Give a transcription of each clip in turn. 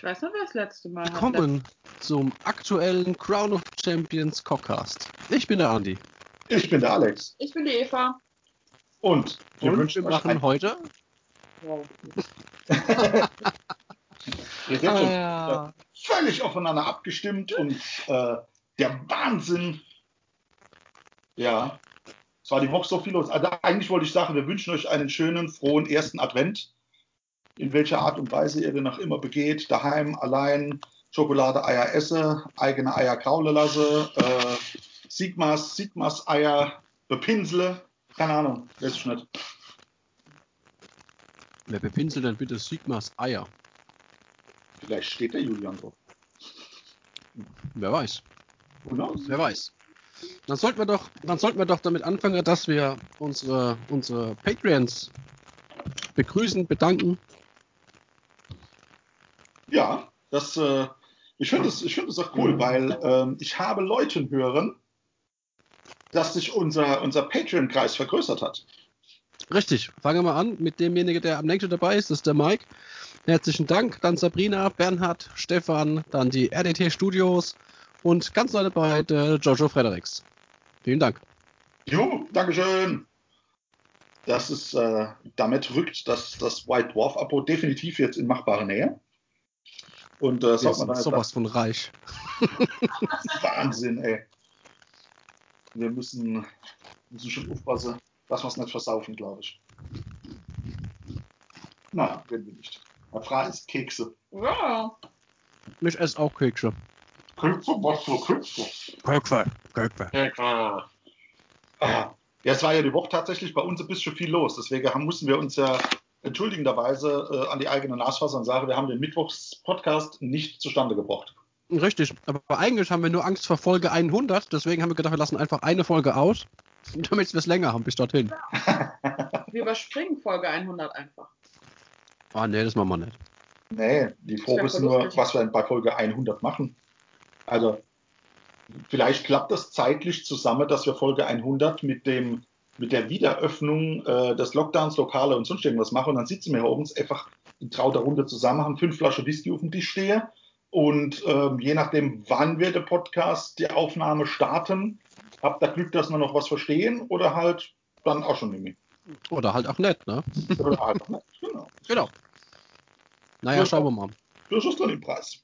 Ich weiß noch, wer das letzte Mal hat. Willkommen zum aktuellen Crown of Champions Cockcast. Ich bin der Andi. Ich bin der Alex. Ich bin die Eva. Und wir Und wünschen wir euch machen heute. Wow. Ah, völlig aufeinander abgestimmt und äh, der Wahnsinn. Ja, es war die Woche so viel los. Also eigentlich wollte ich sagen, wir wünschen euch einen schönen, frohen ersten Advent. In welcher Art und Weise ihr den auch immer begeht. Daheim, allein, Schokolade, Eier esse, eigene Eier kraule lasse, äh, Sigmas, Sigmas Eier bepinsele. Keine Ahnung, weiß ich nicht. wer bepinselt denn bitte Sigmas Eier? Vielleicht steht der Julian drauf. Wer weiß. Wer weiß. Dann sollten wir doch, dann sollten wir doch damit anfangen, dass wir unsere, unsere Patreons begrüßen, bedanken. Ja, das, äh, ich finde finde das auch cool, weil ähm, ich habe Leuten hören, dass sich unser, unser Patreon-Kreis vergrößert hat. Richtig, fangen wir mal an mit demjenigen, der am längsten dabei ist, das ist der Mike. Herzlichen Dank. Dann Sabrina, Bernhard, Stefan, dann die RDT Studios und ganz neu dabei der Jojo Fredericks. Vielen Dank. Jo, Dankeschön. Das ist, äh, damit rückt das, das White Dwarf-Abo definitiv jetzt in machbare Nähe. Und äh, sollte man sowas von reich. Wahnsinn, ey. Wir müssen, müssen schon aufpassen, dass wir es nicht versaufen, glaube ich. Na, werden wir nicht. Der Frage ist Kekse. Ja. Ich esse auch Kekse. Kekse? Was für Kekse? Kekse, Kekse. Kekse. Ah, Ja, es war ja die Woche tatsächlich bei uns ein bisschen viel los. Deswegen haben, mussten wir uns ja entschuldigenderweise äh, an die eigene und sagen, wir haben den Mittwochs-Podcast nicht zustande gebracht. Richtig, aber eigentlich haben wir nur Angst vor Folge 100, deswegen haben wir gedacht, wir lassen einfach eine Folge aus, damit wir es länger haben bis dorthin. Wir überspringen Folge 100 einfach. Ah, nee, das machen wir nicht. Nee, die Frage ist nur, lustig. was wir bei Folge 100 machen. Also, vielleicht klappt das zeitlich zusammen, dass wir Folge 100 mit dem mit der Wiederöffnung äh, des Lockdowns, Lokale und sonst irgendwas machen. Und dann sitzen wir hier oben einfach in trauter Runde zusammen, haben fünf Flaschen Whisky auf dem Tisch stehen. Und ähm, je nachdem, wann wir den Podcast, die Aufnahme starten, habt ihr Glück, dass wir noch was verstehen oder halt dann auch schon nicht mehr. Oder halt auch nicht, ne? Oder halt, ne? genau. Genau. Naja, schauen wir mal. Das ist dann im Preis.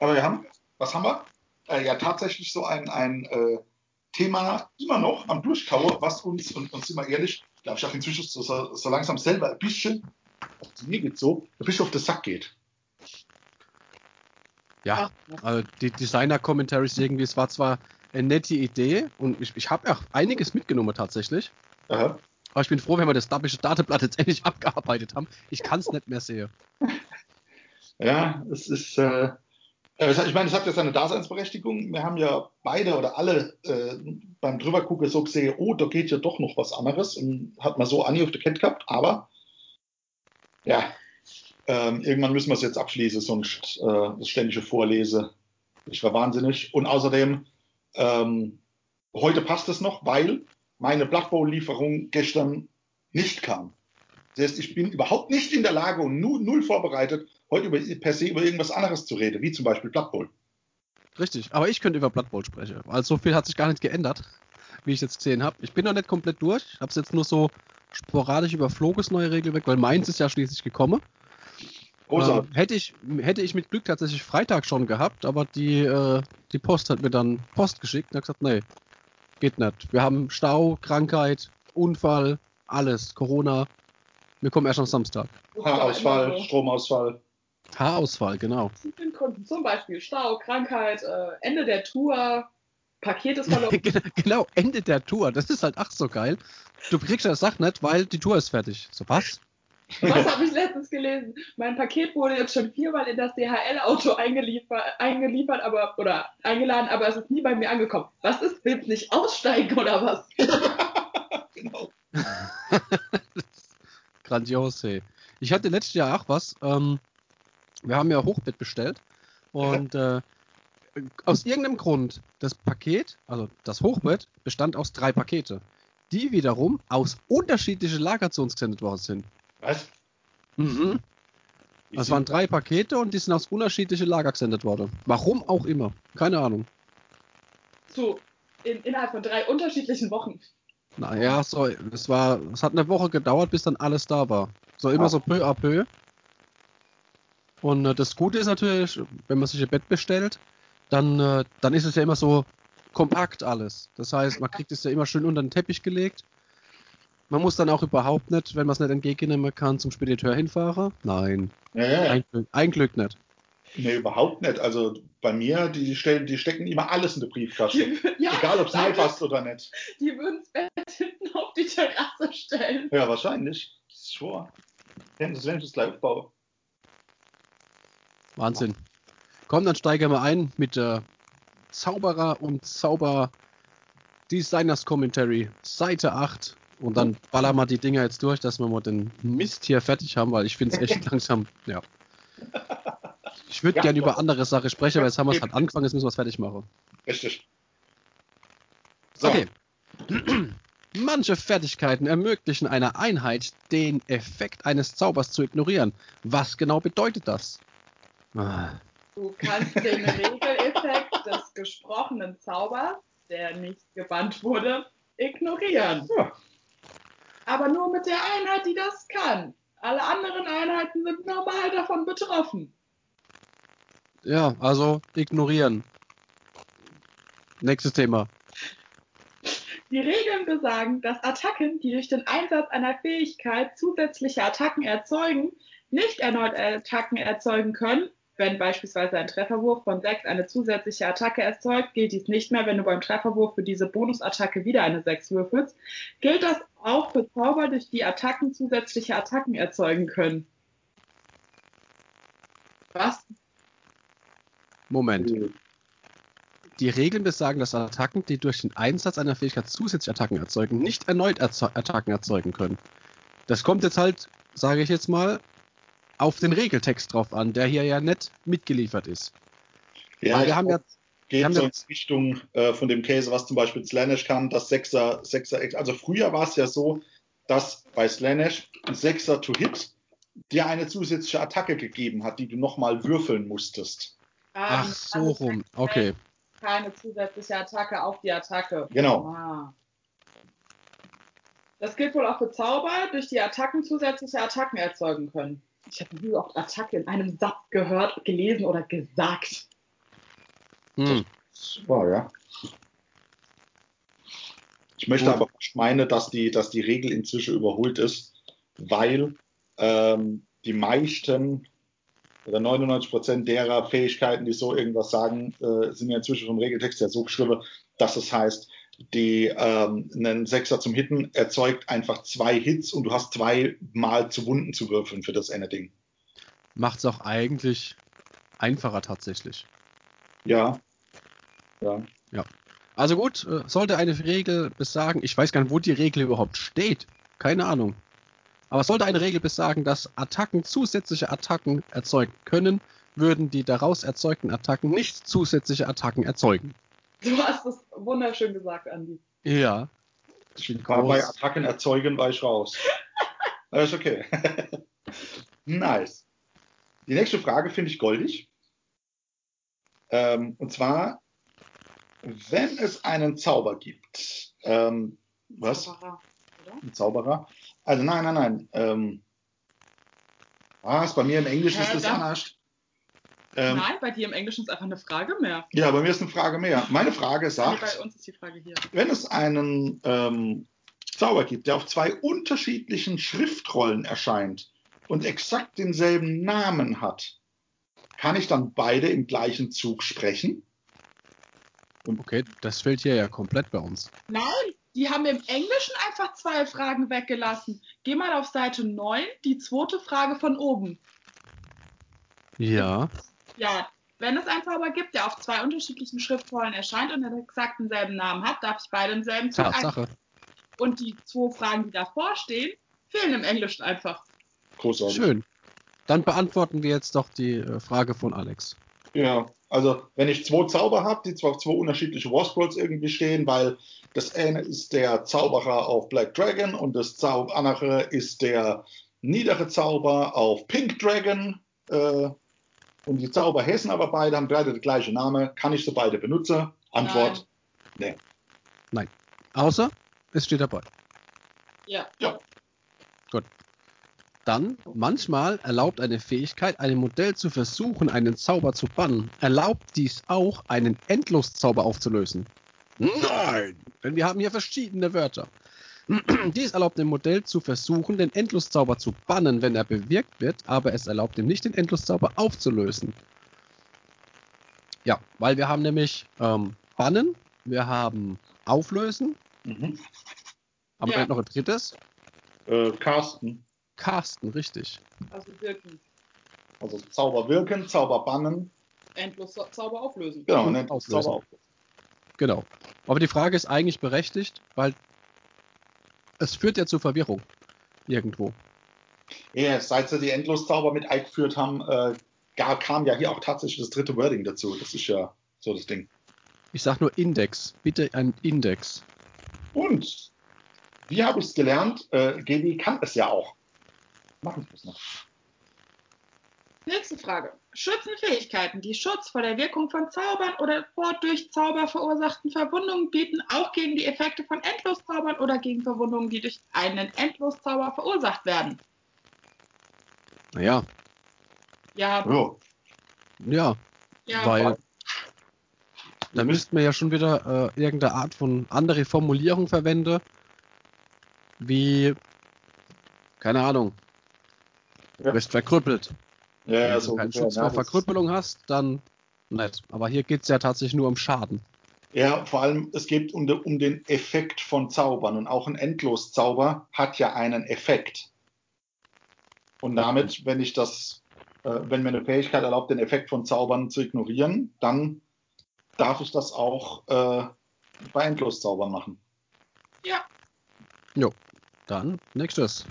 Aber wir haben, was haben wir? Äh, ja, tatsächlich so ein, ein äh, Thema immer noch am Durchkauen, was uns, und, und sind wir ehrlich, glaube ich auch inzwischen so, so, so langsam selber ein bisschen, also mir geht so, ein bisschen auf den Sack geht. Ja, also die Designer-Commentaries irgendwie, es war zwar eine nette Idee und ich, ich habe auch einiges mitgenommen tatsächlich. Aha. Aber ich bin froh, wenn wir das dabische Datenblatt jetzt endlich abgearbeitet haben. Ich kann es nicht mehr sehen. Ja, es ist, äh, ich meine, es hat ja seine Daseinsberechtigung. Wir haben ja beide oder alle äh, beim Drübergucken so gesehen, oh, da geht ja doch noch was anderes und hat man so Anni auf der Kette gehabt, aber ja, ähm, irgendwann müssen wir es jetzt abschließen, sonst äh, das ständige Vorlese. Ich war wahnsinnig. Und außerdem, ähm, heute passt es noch, weil meine Blood Bowl-Lieferung gestern nicht kam. Das heißt, ich bin überhaupt nicht in der Lage und nu, null vorbereitet, heute über, per se über irgendwas anderes zu reden, wie zum Beispiel Blood Bowl. Richtig, aber ich könnte über Blood Bowl sprechen. weil so viel hat sich gar nicht geändert, wie ich jetzt gesehen habe. Ich bin noch nicht komplett durch. Ich habe es jetzt nur so sporadisch überflogen, das neue Regelwerk, weil meins ist ja schließlich gekommen. Ähm, hätte, ich, hätte ich mit Glück tatsächlich Freitag schon gehabt, aber die, äh, die Post hat mir dann Post geschickt und hat gesagt, nee, geht nicht. Wir haben Stau, Krankheit, Unfall, alles, Corona. Wir kommen erst am Samstag. Haarausfall, Stromausfall. Haarausfall, genau. Zum Beispiel Stau, Krankheit, äh, Ende der Tour, Paket ist verloren. genau, Ende der Tour. Das ist halt ach so geil. Du kriegst das Sach nicht, weil die Tour ist fertig. So, was? Was habe ich letztens gelesen? Mein Paket wurde jetzt schon viermal in das DHL-Auto eingeliefert, eingeliefert, aber oder eingeladen, aber es ist nie bei mir angekommen. Was ist? Willst du nicht aussteigen oder was? Genau. Grandios, hey. Ich hatte letztes Jahr auch was. Ähm, wir haben ja Hochbett bestellt. Und äh, aus irgendeinem Grund, das Paket, also das Hochbett, bestand aus drei Pakete. Die wiederum aus unterschiedlichen Lager zu uns gesendet worden sind. Was? Mhm. Das waren drei Pakete und die sind aus unterschiedliche Lager gesendet worden. Warum auch immer. Keine Ahnung. So, in, innerhalb von drei unterschiedlichen Wochen. Naja, so, es war, es hat eine Woche gedauert, bis dann alles da war. So immer Ah. so peu à peu. Und äh, das Gute ist natürlich, wenn man sich ein Bett bestellt, dann, äh, dann ist es ja immer so kompakt alles. Das heißt, man kriegt es ja immer schön unter den Teppich gelegt. Man muss dann auch überhaupt nicht, wenn man es nicht entgegennehmen kann, zum Spediteur hinfahren. Nein, Ja, ja, ja. ein, Glück- ein Glück nicht. Nee, überhaupt nicht. Also bei mir, die, stellen, die stecken immer alles in die Brieftasche. Die, ja, Egal, ob es danke. reinpasst oder nicht. Die würden das Bett hinten auf die Terrasse stellen. Ja, wahrscheinlich. Ist. Ja, das das gleich aufbaue. Wahnsinn. Komm, dann steigen wir ein mit der Zauberer und Zauber Designers Commentary, Seite 8. Und dann ballern wir die Dinger jetzt durch, dass wir mal den Mist hier fertig haben, weil ich finde es echt langsam, ja. Ich würde Ja. gerne über andere Sachen sprechen, aber jetzt haben wir es halt angefangen, jetzt müssen wir es fertig machen. Richtig. So. Okay. Manche Fertigkeiten ermöglichen einer Einheit, den Effekt eines Zaubers zu ignorieren. Was genau bedeutet das? Ah. Du kannst den Regeleffekt des gesprochenen Zaubers, der nicht gebannt wurde, ignorieren. Ja. Aber nur mit der Einheit, die das kann. Alle anderen Einheiten sind normal davon betroffen. Ja, also ignorieren. Nächstes Thema. Die Regeln besagen, dass Attacken, die durch den Einsatz einer Fähigkeit zusätzliche Attacken erzeugen, nicht erneut Attacken erzeugen können. Wenn beispielsweise ein Trefferwurf von 6 eine zusätzliche Attacke erzeugt, gilt dies nicht mehr, wenn du beim Trefferwurf für diese Bonusattacke wieder eine 6 würfelst. Gilt das auch für Zauber, durch die Attacken zusätzliche Attacken erzeugen können. Was? Moment. Die Regeln besagen, dass Attacken, die durch den Einsatz einer Fähigkeit zusätzliche Attacken erzeugen, nicht erneut erze Attacken erzeugen können. Das kommt jetzt halt, sage ich jetzt mal, auf den Regeltext drauf an, der hier ja nicht mitgeliefert ist. Ja, wir haben ja, geht haben so in Richtung äh, von dem Käse, was zum Beispiel Slanesh kann, das Sechser, Sechser, also früher war es ja so, dass bei Slanesh ein Sechser to Hit dir eine zusätzliche Attacke gegeben hat, die du nochmal würfeln musstest. Ah, ach so rum, okay. Keine zusätzliche Attacke auf die Attacke. Genau. Ah. Das gilt wohl auch für Zauber, durch die Attacken zusätzliche Attacken erzeugen können. Ich habe nie oft Attacke in einem Satz gehört, gelesen oder gesagt. Hm. Super, ja. Ich möchte aber fast meinen, dass die, dass die Regel inzwischen überholt ist, weil ähm, die meisten oder 99 Prozent derer Fähigkeiten, die so irgendwas sagen, äh, sind ja inzwischen vom Regeltext ja so geschrieben, dass es heißt, die ähm, einen Sechser zum Hitten erzeugt einfach zwei Hits und du hast zweimal zu Wunden zu würfeln für das eine Ding. Macht es auch eigentlich einfacher tatsächlich. Ja. Ja. Also gut, äh, sollte eine Regel besagen, ich weiß gar nicht, wo die Regel überhaupt steht. Keine Ahnung. Aber sollte eine Regel besagen, dass Attacken zusätzliche Attacken erzeugen können, würden die daraus erzeugten Attacken nicht zusätzliche Attacken erzeugen. Du hast es wunderschön gesagt, Andi. Ja. Ich bin War bei groß. Attacken erzeugen war ich raus. Das ist okay. nice. Die nächste Frage finde ich goldig. Ähm, und zwar, wenn es einen Zauber gibt, ähm, was? Zauberer, oder? Ein Zauberer? Also nein, nein, nein. Ähm, was? Bei mir im Englisch Hä, ist das dann- anders. Ähm, Nein, bei dir im Englischen ist einfach eine Frage mehr. ja, bei mir ist eine Frage mehr. Meine Frage sagt, bei uns ist die Frage hier. wenn es einen ähm, Zauber gibt, der auf zwei unterschiedlichen Schriftrollen erscheint und exakt denselben Namen hat, kann ich dann beide im gleichen Zug sprechen? Okay, das fällt hier ja komplett bei uns. Nein, die haben im Englischen einfach zwei Fragen weggelassen. Geh mal auf Seite 9, die zweite Frage von oben. Ja. Ja, wenn es einen Zauber gibt, der auf zwei unterschiedlichen Schriftrollen erscheint und der exakt denselben Namen hat, darf ich beide im selben Zug ein- Tatsache. Und die zwei Fragen, die davor stehen, fehlen im Englischen einfach. Großartig. Schön. Dann beantworten wir jetzt doch die äh, Frage von Alex. Ja, also wenn ich zwei Zauber habe, die zwar auf zwei unterschiedliche War Scrolls irgendwie stehen, weil das eine ist der Zauberer auf Black Dragon und das Zau andere ist der niedere Zauber auf Pink Dragon, äh, und die Zauber heißen aber beide, haben beide den gleichen Namen. Kann ich sie beide benutzen? Antwort: Nee. Außer es steht dabei. Ja. Ja. Dann, manchmal erlaubt eine Fähigkeit, einem Modell zu versuchen, einen Zauber zu bannen. Erlaubt dies auch, einen Endloszauber aufzulösen? Nein! Denn wir haben hier verschiedene Wörter. Dies erlaubt dem Modell zu versuchen, den Endloszauber zu bannen, wenn er bewirkt wird, aber es erlaubt ihm nicht, den Endloszauber aufzulösen. Ja, weil wir haben nämlich ähm, bannen, wir haben auflösen, Mhm. haben Ja. wir noch ein drittes? Äh, Carsten. Casten, richtig. Also wirken. Also Zauber wirken, Zauber bannen. Endlos Zau- Zauber auflösen. Genau, Und nennt auflösen. Zauber auflösen. Genau. Aber die Frage ist eigentlich berechtigt, weil es führt ja zu Verwirrung. Irgendwo. Ja, seit sie die Endloszauber mit eingeführt haben, äh, gar, kam ja hier auch tatsächlich das dritte Wording dazu. Das ist ja so das Ding. Ich sag nur Index. Bitte ein Index. Und wie habe ich es gelernt? Äh, GW kann es ja auch. Machen wir es noch. Nächste Frage. Schützen Fähigkeiten, die Schutz vor der Wirkung von Zaubern oder vor durch Zauber verursachten Verwundungen bieten, auch gegen die Effekte von Endloszaubern oder gegen Verwundungen, die durch einen Endloszauber verursacht werden? Naja, Ja, Ja. ja, ja. weil da müssten wir ja schon wieder äh, irgendeine Art von andere Formulierung verwenden. Wie, keine Ahnung, du Ja. wirst verkrüppelt. Ja, Wenn du so keinen Schutz vor Verkrüppelung hast, dann nicht. Aber hier geht es ja tatsächlich nur um Schaden. Ja, vor allem, es geht um, de, um den Effekt von Zaubern. Und auch ein Endloszauber hat ja einen Effekt. Und damit, wenn ich das, äh, wenn mir eine Fähigkeit erlaubt, den Effekt von Zaubern zu ignorieren, dann darf ich das auch äh, bei Endloszaubern machen. ja. Dann nächstes.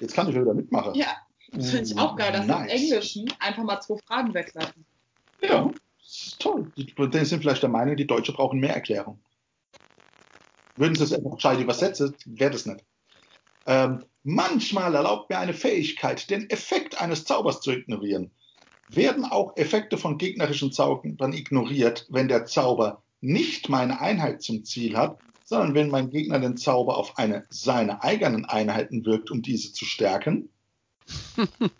Jetzt kann ich wieder mitmachen. Ja, das finde ich auch geil, dass Nice. im Englischen einfach mal zwei Fragen weglassen. Ja, das ist toll. Die, die sind vielleicht der Meinung, die Deutsche brauchen mehr Erklärung. Würden sie es einfach gescheit übersetzen, wäre das nicht. Ähm, manchmal erlaubt mir eine Fähigkeit, den Effekt eines Zaubers zu ignorieren. Werden auch Effekte von gegnerischen Zaubern ignoriert, wenn der Zauber nicht meine Einheit zum Ziel hat, sondern wenn mein Gegner den Zauber auf eine seiner eigenen Einheiten wirkt, um diese zu stärken?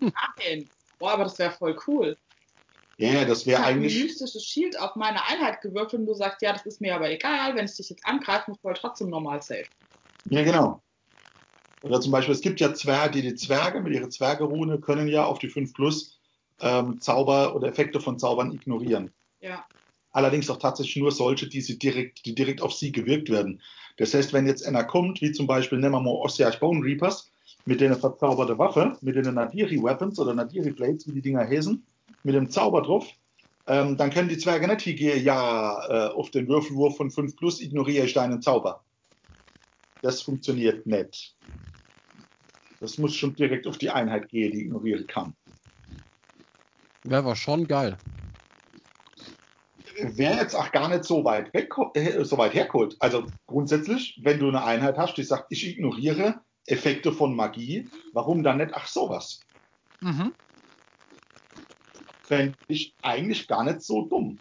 Nein. Boah, aber das wäre voll cool. Ja, das Ich wäre habe ein eigentlich. mystisches Shield auf meine Einheit gewürfelt und du sagst, ja, das ist mir aber egal, wenn ich dich jetzt angreife, muss voll trotzdem normal safe. Ja, genau. Oder zum Beispiel, es gibt ja Zwerge, die Zwerge mit ihrer Zwergerune können ja auf die 5 Plus ähm, Zauber oder Effekte von Zaubern ignorieren. Ja, Allerdings auch tatsächlich nur solche, die, sie direkt, die direkt auf sie gewirkt werden. Das heißt, wenn jetzt einer kommt, wie zum Beispiel, nehmen wir mal Ossiarch Bone Reapers, mit denen verzauberte Waffe, mit den Nadiri Weapons oder Nadiri Blades, wie die Dinger heißen, mit dem Zauber drauf, ähm, dann können die Zwerge nicht hingehen, ja, äh, auf den Würfelwurf von 5 Plus ignoriere ich deinen Zauber. Das funktioniert nicht. Das muss schon direkt auf die Einheit gehen, die ignorieren kann. Wäre aber schon geil. Wäre jetzt auch gar nicht so weit, weg, äh, so weit hergeholt. Also grundsätzlich, wenn du eine Einheit hast, die sagt, ich ignoriere Effekte von Magie, warum dann nicht, ach sowas? Mhm. Fände ich eigentlich gar nicht so dumm.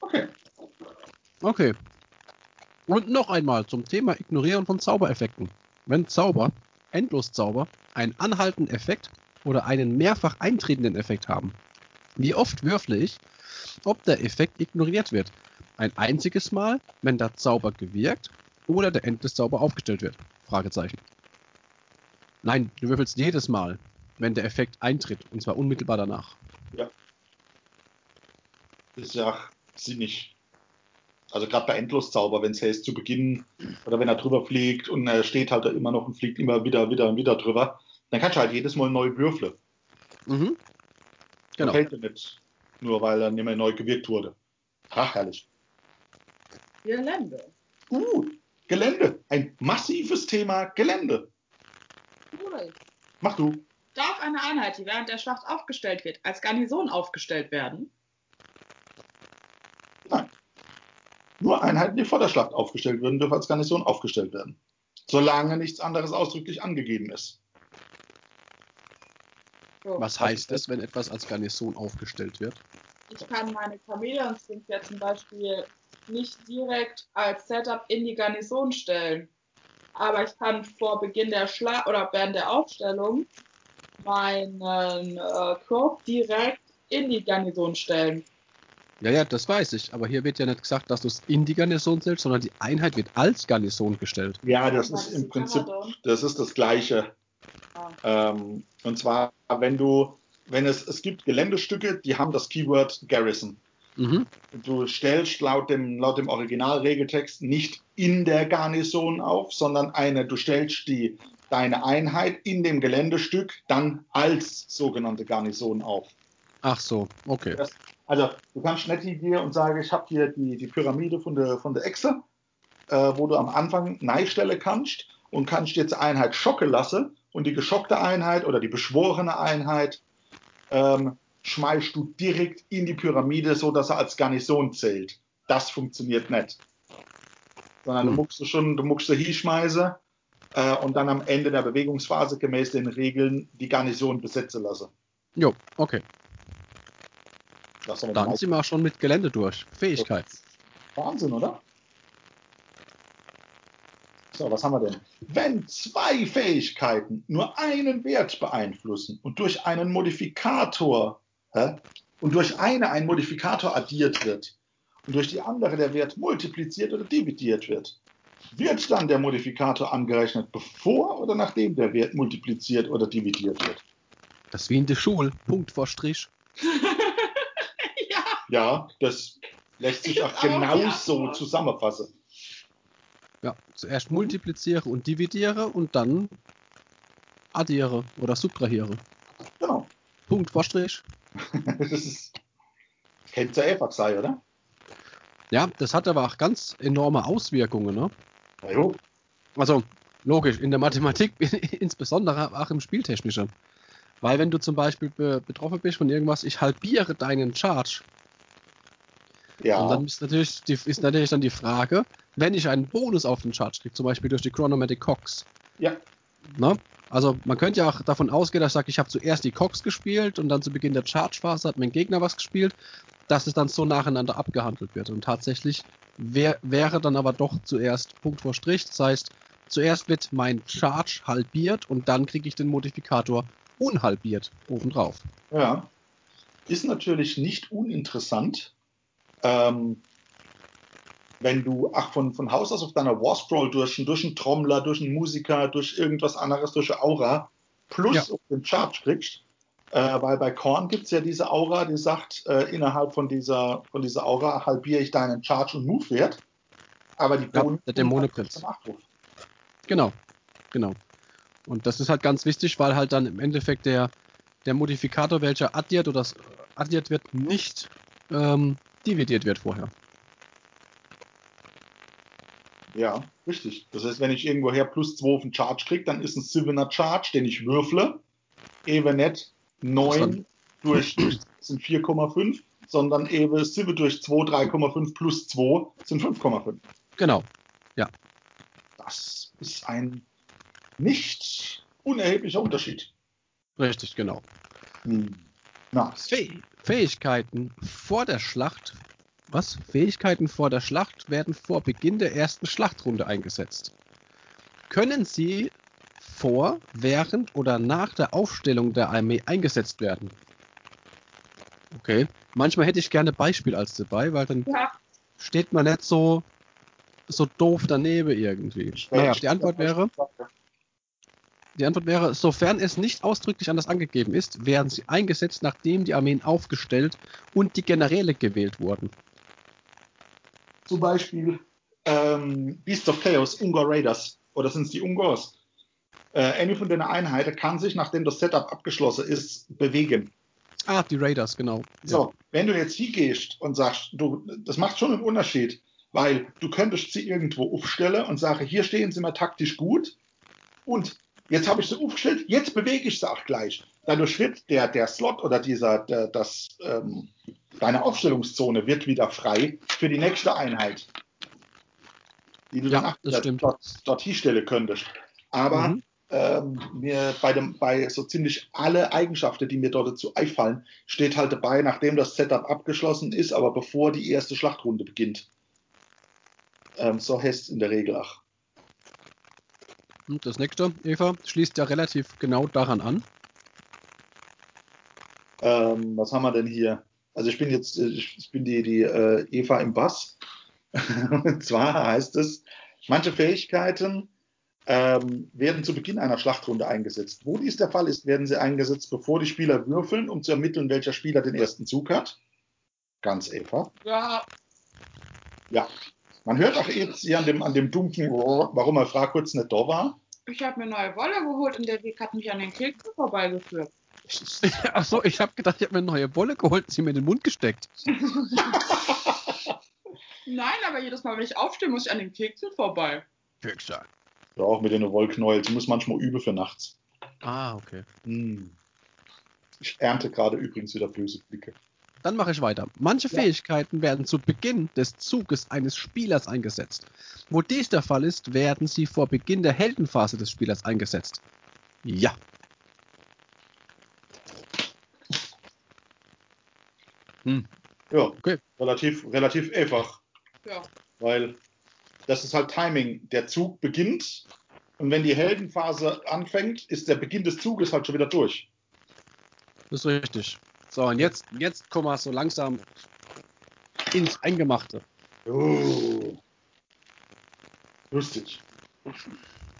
Okay. Okay. Und noch einmal zum Thema Ignorieren von Zaubereffekten. Wenn Zauber, Endloszauber, einen anhaltenden Effekt oder einen mehrfach eintretenden Effekt haben, wie oft würfle ich, ob der Effekt ignoriert wird? Ein einziges Mal, wenn der Zauber gewirkt oder der Endloszauber aufgestellt wird? Fragezeichen. Nein, du würfelst jedes Mal, wenn der Effekt eintritt, und zwar unmittelbar danach. Ist ja sinnig. Also gerade bei Endloszauber, wenn es heißt zu Beginn oder wenn er drüber fliegt und er steht halt da immer noch und fliegt immer wieder, wieder und wieder drüber, dann kannst du halt jedes Mal neu würfeln. Mhm. Genau. Genau. Fällt dir nicht. Nur weil er nicht mehr neu gewirkt wurde. Ach, herrlich. Gelände. Uh, Gelände. Ein massives Thema Gelände. Cool. Mach du. Darf eine Einheit, die während der Schlacht aufgestellt wird, als Garnison aufgestellt werden? Nein. Nur Einheiten, die vor der Schlacht aufgestellt würden, dürfen als Garnison aufgestellt werden. Solange nichts anderes ausdrücklich angegeben ist. So. Was heißt es, wenn etwas als Garnison aufgestellt wird? Ich kann meine Chameleon-Skins ja zum Beispiel nicht direkt als Setup in die Garnison stellen. Aber ich kann vor Beginn der Schlacht oder während der Aufstellung meinen äh, Crop direkt in die Garnison stellen. Ja, ja, das weiß ich. Aber hier wird ja nicht gesagt, dass du es in die Garnison stellst, sondern die Einheit wird als Garnison gestellt. Ja, das Ja, ist das im Prinzip, das ist das Gleiche. Ähm, und zwar, wenn du, wenn es, es gibt Geländestücke, die haben das Keyword Garrison. Mhm. Du stellst laut dem, laut dem Originalregeltext nicht in der Garnison auf, sondern eine, du stellst die, deine Einheit in dem Geländestück dann als sogenannte Garnison auf. Ach so, okay. Das, also du kannst nicht hier und sagen, ich habe hier die, die Pyramide von der, von der Echse, äh, wo du am Anfang Neistelle kannst und kannst jetzt die Einheit schocken lassen und die geschockte Einheit oder die beschworene Einheit ähm, schmeißt du direkt in die Pyramide, so dass er als Garnison zählt. Das funktioniert nicht. Sondern du Hm. musst du schon, du musst sie hinschmeißen äh, und dann am Ende der Bewegungsphase gemäß den Regeln die Garnison besetzen lassen. Jo, okay. Dann sind wir auch schon mit Gelände durch. Fähigkeit. Wahnsinn, oder? So, was haben wir denn? Wenn zwei Fähigkeiten nur einen Wert beeinflussen und durch einen Modifikator hä, und durch eine ein Modifikator addiert wird und durch die andere der Wert multipliziert oder dividiert wird, wird dann der Modifikator angerechnet, bevor oder nachdem der Wert multipliziert oder dividiert wird? Das ist wie in der Schule. Punkt vor Strich. ja, Ja, das lässt sich auch genau so zusammenfassen. Ja, zuerst multipliziere und dividiere und dann addiere oder subtrahiere. Genau. Punkt vor Strich. Das ist, kennt ja einfach sein, oder? Ja, das hat aber auch ganz enorme Auswirkungen. Ne? Na jo. Also logisch, in der Mathematik insbesondere, aber auch im Spieltechnischen. Weil wenn du zum Beispiel be betroffen bist von irgendwas, ich halbiere deinen Charge. Ja. Und dann ist natürlich, die, ist natürlich dann die Frage, wenn ich einen Bonus auf den Charge kriege, zum Beispiel durch die Chronomatic Cox. ja. Ne? Also man könnte ja auch davon ausgehen, dass ich sage, ich habe zuerst die Cox gespielt und dann zu Beginn der Charge-Phase hat mein Gegner was gespielt, dass es dann so nacheinander abgehandelt wird. Und tatsächlich wär, wäre dann aber doch zuerst Punkt vor Strich. Das heißt, zuerst wird mein Charge halbiert und dann kriege ich den Modifikator unhalbiert obendrauf. Ja. Ist natürlich nicht uninteressant, ähm, wenn du ach, von, von Haus aus auf deiner Warscroll durch, einen- durch einen Trommler, durch einen Musiker, durch irgendwas anderes, durch eine Aura plus Ja. auf den Charge kriegst. Äh, weil bei Korn gibt es ja diese Aura, die sagt, äh, innerhalb von dieser, von dieser Aura halbiere ich deinen Charge- und Move-Wert. Aber die Ja, der Dämonenprinz. Abruf. Genau, genau. Und das ist halt ganz wichtig, weil halt dann im Endeffekt der, der Modifikator, welcher addiert oder addiert wird, nicht ähm, dividiert wird vorher. Ja, richtig. Das heißt, wenn ich irgendwoher plus 2 auf den Charge kriege, dann ist ein 7er Charge, den ich würfle, eben nicht 9 durch, durch sind 4,5, sondern eben 7 durch 2, 3,5 plus 2 sind 5,5. Genau. Das ist ein nicht unerheblicher Unterschied. Richtig, genau. Hm. Na, Fäh Fähigkeiten vor der Schlacht. Was? Fähigkeiten vor der Schlacht werden vor Beginn der ersten Schlachtrunde eingesetzt. Können sie vor, während oder nach der Aufstellung der Armee eingesetzt werden? Okay. Manchmal hätte ich gerne Beispiel als dabei, weil dann ja, steht man nicht so, so doof daneben irgendwie. Naja, die Antwort wäre, die Antwort wäre, sofern es nicht ausdrücklich anders angegeben ist, werden sie eingesetzt, nachdem die Armeen aufgestellt und die Generäle gewählt wurden. Zum Beispiel ähm, Beasts of Chaos, Ungor Raiders, oder sind es die Ungors? Äh, eine von den Einheiten kann sich, nachdem das Setup abgeschlossen ist, bewegen. Ah, die Raiders, genau. So, wenn du jetzt hingehst und sagst, du, das macht schon einen Unterschied, weil du könntest sie irgendwo aufstellen und sage, hier stehen sie mir taktisch gut und jetzt habe ich sie aufgestellt, jetzt bewege ich sie auch gleich. Dadurch wird der, der Slot oder dieser, der, das, ähm, deine Aufstellungszone wird wieder frei für die nächste Einheit, die du Ja, dann dort, dort hinstellen könntest. Aber Mhm. ähm, mir bei, dem, bei so ziemlich alle Eigenschaften, die mir dort dazu einfallen, steht halt dabei, nachdem das Setup abgeschlossen ist, aber bevor die erste Schlachtrunde beginnt. Ähm, so heißt es in der Regel auch. Und das nächste, Eva, schließt ja relativ genau daran an. Ähm, was haben wir denn hier? Also ich bin jetzt, ich bin die, die äh, Eva im Bass. Und zwar heißt es, manche Fähigkeiten ähm, werden zu Beginn einer Schlachtrunde eingesetzt. Wo dies der Fall ist, werden sie eingesetzt, bevor die Spieler würfeln, um zu ermitteln, welcher Spieler den ersten Zug hat. Ganz Eva. Ja, Ja. Man hört auch jetzt hier an dem, an dem dumpfen Rohr, warum er fragt kurz nicht da war. ich habe mir neue Wolle geholt und der Weg hat mich an den Keksen vorbeigeführt. Ach so, ich habe gedacht, ich habe mir eine neue Wolle geholt und sie mir in den Mund gesteckt. Nein, aber jedes Mal, wenn ich aufstehe, muss ich an den Keksen vorbei. Füchser. Ja, auch mit den Wollknäuel. Die muss manchmal üben für nachts. Ah, okay. Hm. Ich ernte gerade übrigens wieder böse Blicke. Dann mache ich weiter. Manche Ja. Fähigkeiten werden zu Beginn des Zuges eines Spielers eingesetzt. Wo dies der Fall ist, werden sie vor Beginn der Heldenphase des Spielers eingesetzt. Ja. Hm. Ja, Okay. relativ, relativ einfach. Ja. Weil das ist halt Timing. Der Zug beginnt und wenn die Heldenphase anfängt, ist der Beginn des Zuges halt schon wieder durch. Das ist richtig. So, und jetzt, jetzt kommen wir so langsam ins Eingemachte. Oh. Lustig.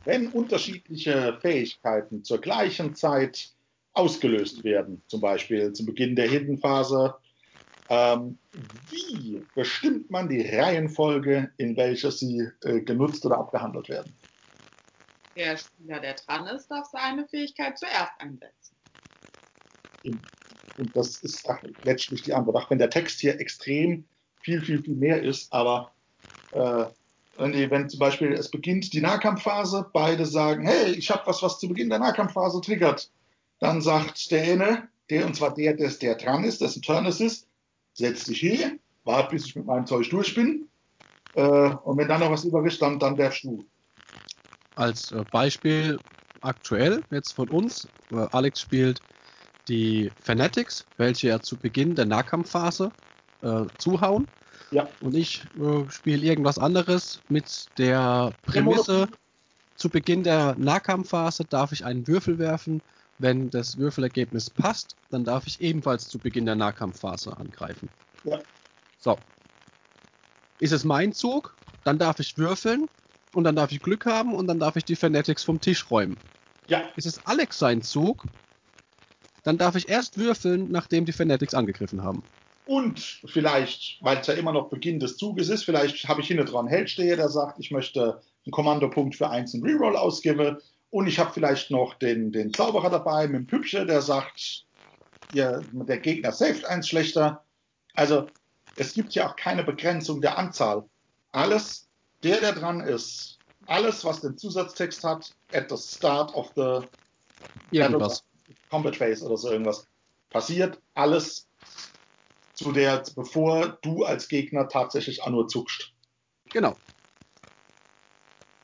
Wenn unterschiedliche Fähigkeiten zur gleichen Zeit ausgelöst werden, zum Beispiel zum Beginn der Heldenphase, ähm, wie bestimmt man die Reihenfolge, in welcher sie äh, genutzt oder abgehandelt werden? Der Spieler, der dran ist, darf seine Fähigkeit zuerst einsetzen. Und das ist letztlich die Antwort. Auch wenn der Text hier extrem viel, viel, viel mehr ist, aber äh, wenn, zum Beispiel es beginnt die Nahkampfphase, beide sagen, hey, ich habe was, was zu Beginn der Nahkampfphase triggert, dann sagt der eine, der und zwar der, der, der dran ist, dessen Turn es ist, setz dich hin, wart, bis ich mit meinem Zeug durch bin. Äh, und wenn dann noch was übrig ist, dann, dann darfst du. Als äh, Beispiel aktuell jetzt von uns, äh, Alex spielt die Fanatics, welche ja zu Beginn der Nahkampfphase äh, zuhauen. Ja. Und ich äh, spiele irgendwas anderes mit der Prämisse, zu Beginn der Nahkampfphase darf ich einen Würfel werfen. Wenn das Würfelergebnis passt, dann darf ich ebenfalls zu Beginn der Nahkampfphase angreifen. Ja. So. Ist es mein Zug, dann darf ich würfeln und dann darf ich Glück haben und dann darf ich die Fanatics vom Tisch räumen. Ja, Ist es Alex sein Zug, dann darf ich erst würfeln, nachdem die Fanatics angegriffen haben. Und vielleicht, weil es ja immer noch Beginn des Zuges ist, vielleicht habe ich hinten dran einen Held stehe, der sagt, ich möchte einen Kommandopunkt für einzelnen Reroll ausgeben. Und ich habe vielleicht noch den, den Zauberer dabei mit dem Püppchen, der sagt, ja, der Gegner saved eins schlechter. Also es gibt ja auch keine Begrenzung der Anzahl. Alles, der, der dran ist, alles, was den Zusatztext hat, at the start of the Irgendwas. Combat Phase oder so irgendwas, passiert alles zu der, bevor du als Gegner tatsächlich auch nur zuckst. Genau.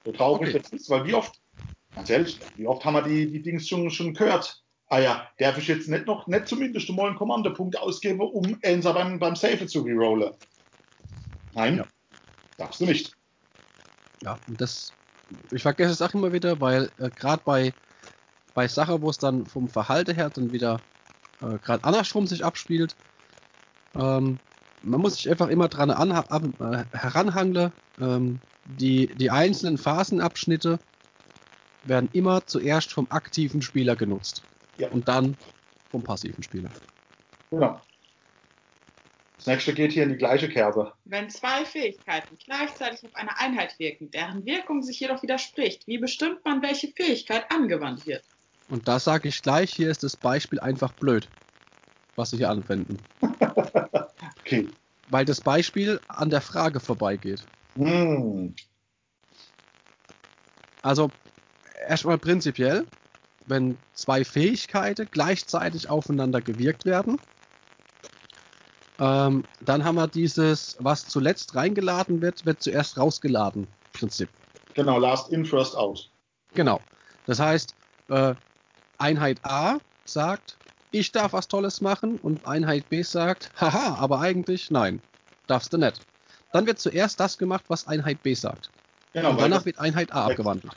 So traurig Okay. das ist, weil wie oft, ganz ehrlich, wie oft haben wir die, die Dings schon, schon gehört? Ah ja, darf ich jetzt nicht noch, nicht zumindest mal einen Kommandopunkt ausgeben, um Elsa beim, beim Safe zu rerollen? Nein, Ja. darfst du nicht. Ja, und das, ich vergesse es auch immer wieder, weil äh, gerade bei, bei Sachen, wo es dann vom Verhalten her dann wieder äh, gerade andersrum sich abspielt, ähm, man muss sich einfach immer dran äh, heranhangeln. Ähm, die, die einzelnen Phasenabschnitte werden immer zuerst vom aktiven Spieler genutzt Ja. und dann vom passiven Spieler. Genau. Das nächste geht hier in die gleiche Kerbe. Wenn zwei Fähigkeiten gleichzeitig auf eine Einheit wirken, deren Wirkung sich jedoch widerspricht, wie bestimmt man, welche Fähigkeit angewandt wird? Und da sage ich gleich, hier ist das Beispiel einfach blöd, was sie hier anwenden. Okay. Weil das Beispiel an der Frage vorbeigeht. Hm. Also erstmal prinzipiell, wenn zwei Fähigkeiten gleichzeitig aufeinander gewirkt werden, ähm, dann haben wir dieses, was zuletzt reingeladen wird, wird zuerst rausgeladen. Prinzip. Genau, last in, first out. Genau. Das heißt, äh, Einheit A sagt, ich darf was Tolles machen und Einheit B sagt, haha, aber eigentlich nein, darfst du nicht. Dann wird zuerst das gemacht, was Einheit B sagt. Genau, und danach wird Einheit A abgewandelt.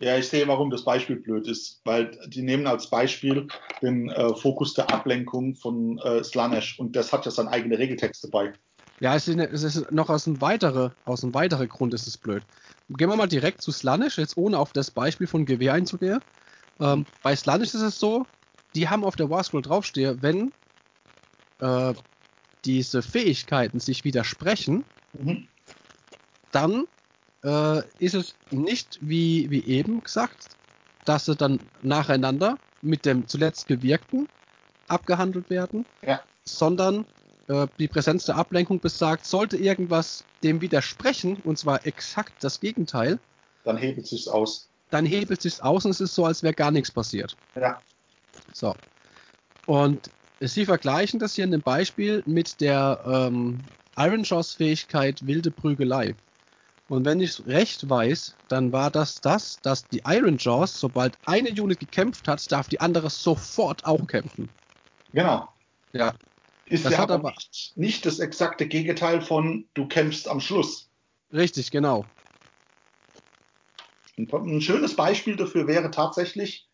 ja, ich sehe, warum das Beispiel blöd ist, weil die nehmen als Beispiel den äh, Fokus der Ablenkung von äh, Slanesh und das hat ja seinen eigenen Regeltext dabei. Ja, es ist, es ist noch aus einem weiteren, aus einem weiteren Grund ist es blöd. Gehen wir mal direkt zu Slanish, jetzt ohne auf das Beispiel von GW einzugehen. Ähm, bei Slanish ist es so, die haben auf der Warscroll draufstehen, wenn äh, diese Fähigkeiten sich widersprechen, Mhm. dann äh, ist es nicht wie, wie eben gesagt, dass sie dann nacheinander mit dem zuletzt Gewirkten abgehandelt werden, Ja. sondern äh, die Präsenz der Ablenkung besagt, sollte irgendwas dem widersprechen, und zwar exakt das Gegenteil, Dann hebelt sich's aus. dann hebelt sich aus und es ist so, als wäre gar nichts passiert. Ja. So. Und Sie vergleichen das hier in dem Beispiel mit der ähm, Iron Jaws Fähigkeit wilde Prügelei. Und wenn ich recht weiß, dann war das das, dass die Iron Jaws, sobald eine Unit gekämpft hat, darf die andere sofort auch kämpfen. Genau. Ja, Ist Das ja aber aber- nicht, nicht das exakte Gegenteil von du kämpfst am Schluss. richtig, genau. Ein, schönes Beispiel dafür wäre tatsächlich,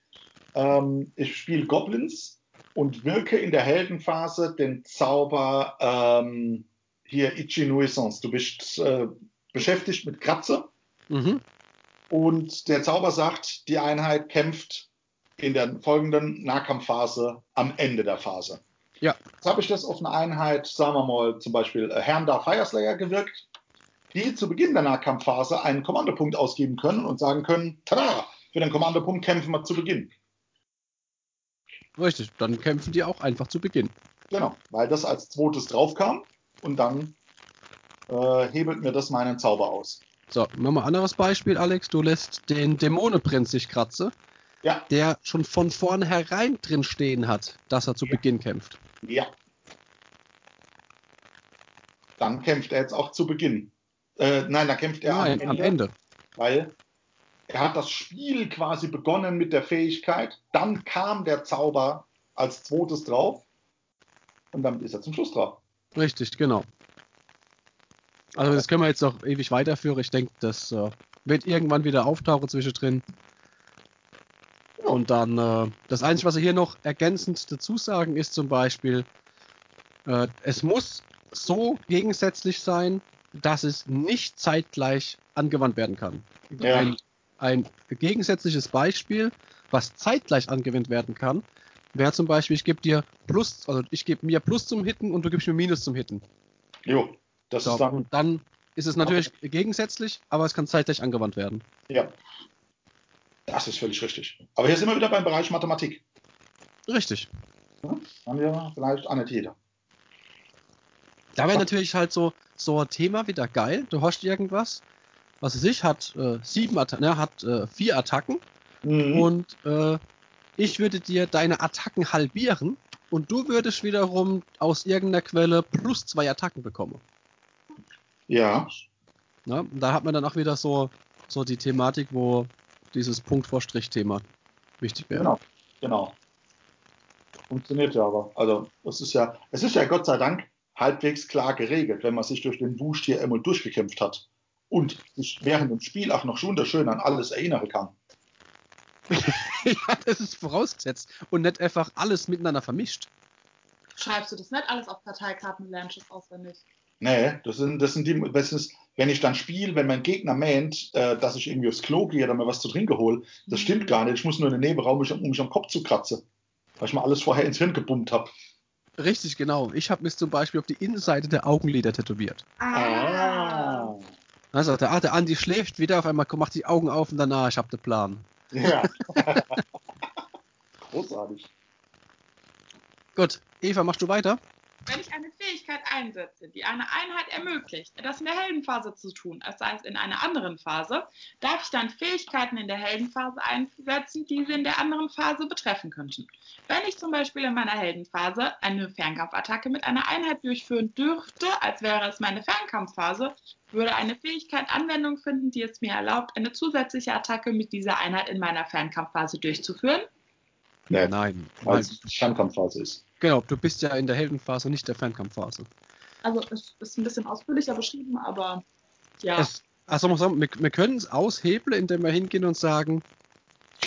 ähm, ich spiele Goblins und wirke in der Heldenphase den Zauber ähm, hier Ichi Nuisance. Du bist äh, beschäftigt mit Kratze Mhm. und der Zauber sagt, die Einheit kämpft in der folgenden Nahkampfphase am Ende der Phase. Ja. Jetzt habe ich das auf eine Einheit, sagen wir mal zum Beispiel äh, Herrn da Fireslayer gewirkt, die zu Beginn der Nahkampfphase einen Kommandopunkt ausgeben können und sagen können, tada, für den Kommandopunkt kämpfen wir zu Beginn. Richtig, dann kämpfen die auch einfach zu Beginn. Genau, weil das als zweites draufkam und dann äh, hebelt mir das meinen Zauber aus. So, ein anderes Beispiel, Alex. Du lässt den Dämonenprinz sich kratzen, Ja, der schon von vornherein drin stehen hat, dass er zu Ja. Beginn kämpft. ja. Dann kämpft er jetzt auch zu Beginn. Äh, nein, da kämpft er Nein, am Ende. weil er hat das Spiel quasi begonnen mit der Fähigkeit, dann kam der Zauber als zweites drauf und dann ist er zum Schluss drauf. Richtig, genau. Also das können wir jetzt noch ewig weiterführen. Ich denke, das äh, wird irgendwann wieder auftauchen zwischendrin. Und dann, äh, das Einzige, was wir hier noch ergänzend dazu sagen, ist zum Beispiel, äh, es muss so gegensätzlich sein, dass es nicht zeitgleich angewandt werden kann. Ja. Ein, ein gegensätzliches Beispiel, was zeitgleich angewendet werden kann, wäre zum Beispiel, ich gebe dir Plus, also ich gebe mir Plus zum Hitten und du gibst mir Minus zum Hitten. Jo, das So, ist dann, und dann ist es natürlich gegensätzlich, aber es kann zeitgleich angewandt werden. ja. Das ist völlig richtig. Aber hier sind wir wieder beim Bereich Mathematik. Richtig. Haben wir vielleicht auch nicht jeder. Da wäre natürlich halt so, so ein Thema wieder geil. Du hast irgendwas, was es sich hat, äh, sieben Attacken, ne, hat äh, vier Attacken Mhm. und äh, ich würde dir deine Attacken halbieren und du würdest wiederum aus irgendeiner Quelle plus zwei Attacken bekommen. ja? Und Da hat man dann auch wieder so, so die Thematik, wo dieses Punkt vor Strich-Thema wichtig wäre. genau, genau. Funktioniert ja aber. Also, es ist ja, es ist ja Gott sei Dank halbwegs klar geregelt, wenn man sich durch den Wust hier einmal durchgekämpft hat und sich während dem Spiel auch noch wunderschön an alles erinnern kann. ja, das ist vorausgesetzt und nicht einfach alles miteinander vermischt. Schreibst du das nicht alles auf Karteikarten lernst es auswendig? Nee, das sind, das sind die, das ist, wenn ich dann spiele, wenn mein Gegner meint, äh, dass ich irgendwie aufs Klo gehe oder mir was zu trinken hole, das stimmt gar nicht. Ich muss nur in den Nebenraum, um mich, um mich am Kopf zu kratzen. Weil ich mal alles vorher ins Hirn gebummt habe. Richtig, genau. Ich habe mir zum Beispiel auf die Innenseite der Augenlider tätowiert. Ah. Dann sagt er, ah, der Andi schläft wieder, auf einmal macht die Augen auf und danach, ich habe den Plan. Ja. Großartig. Gut, Eva, machst du weiter? Wenn ich eine Fähigkeit einsetze, die eine Einheit ermöglicht, das in der Heldenphase zu tun, das heißt in einer anderen Phase, darf ich dann Fähigkeiten in der Heldenphase einsetzen, die sie in der anderen Phase betreffen könnten. Wenn ich zum Beispiel in meiner Heldenphase eine Fernkampfattacke mit einer Einheit durchführen dürfte, als wäre es meine Fernkampfphase, würde eine Fähigkeit Anwendung finden, die es mir erlaubt, eine zusätzliche Attacke mit dieser Einheit in meiner Fernkampfphase durchzuführen. Nee, Nein. weil Nein. es die Fernkampfphase ist. Genau, du bist ja in der Heldenphase, nicht der Fernkampfphase. Also es ist ein bisschen ausführlicher beschrieben, aber ja. Es, also muss man sagen, wir, wir können es aushebeln, indem wir hingehen und sagen,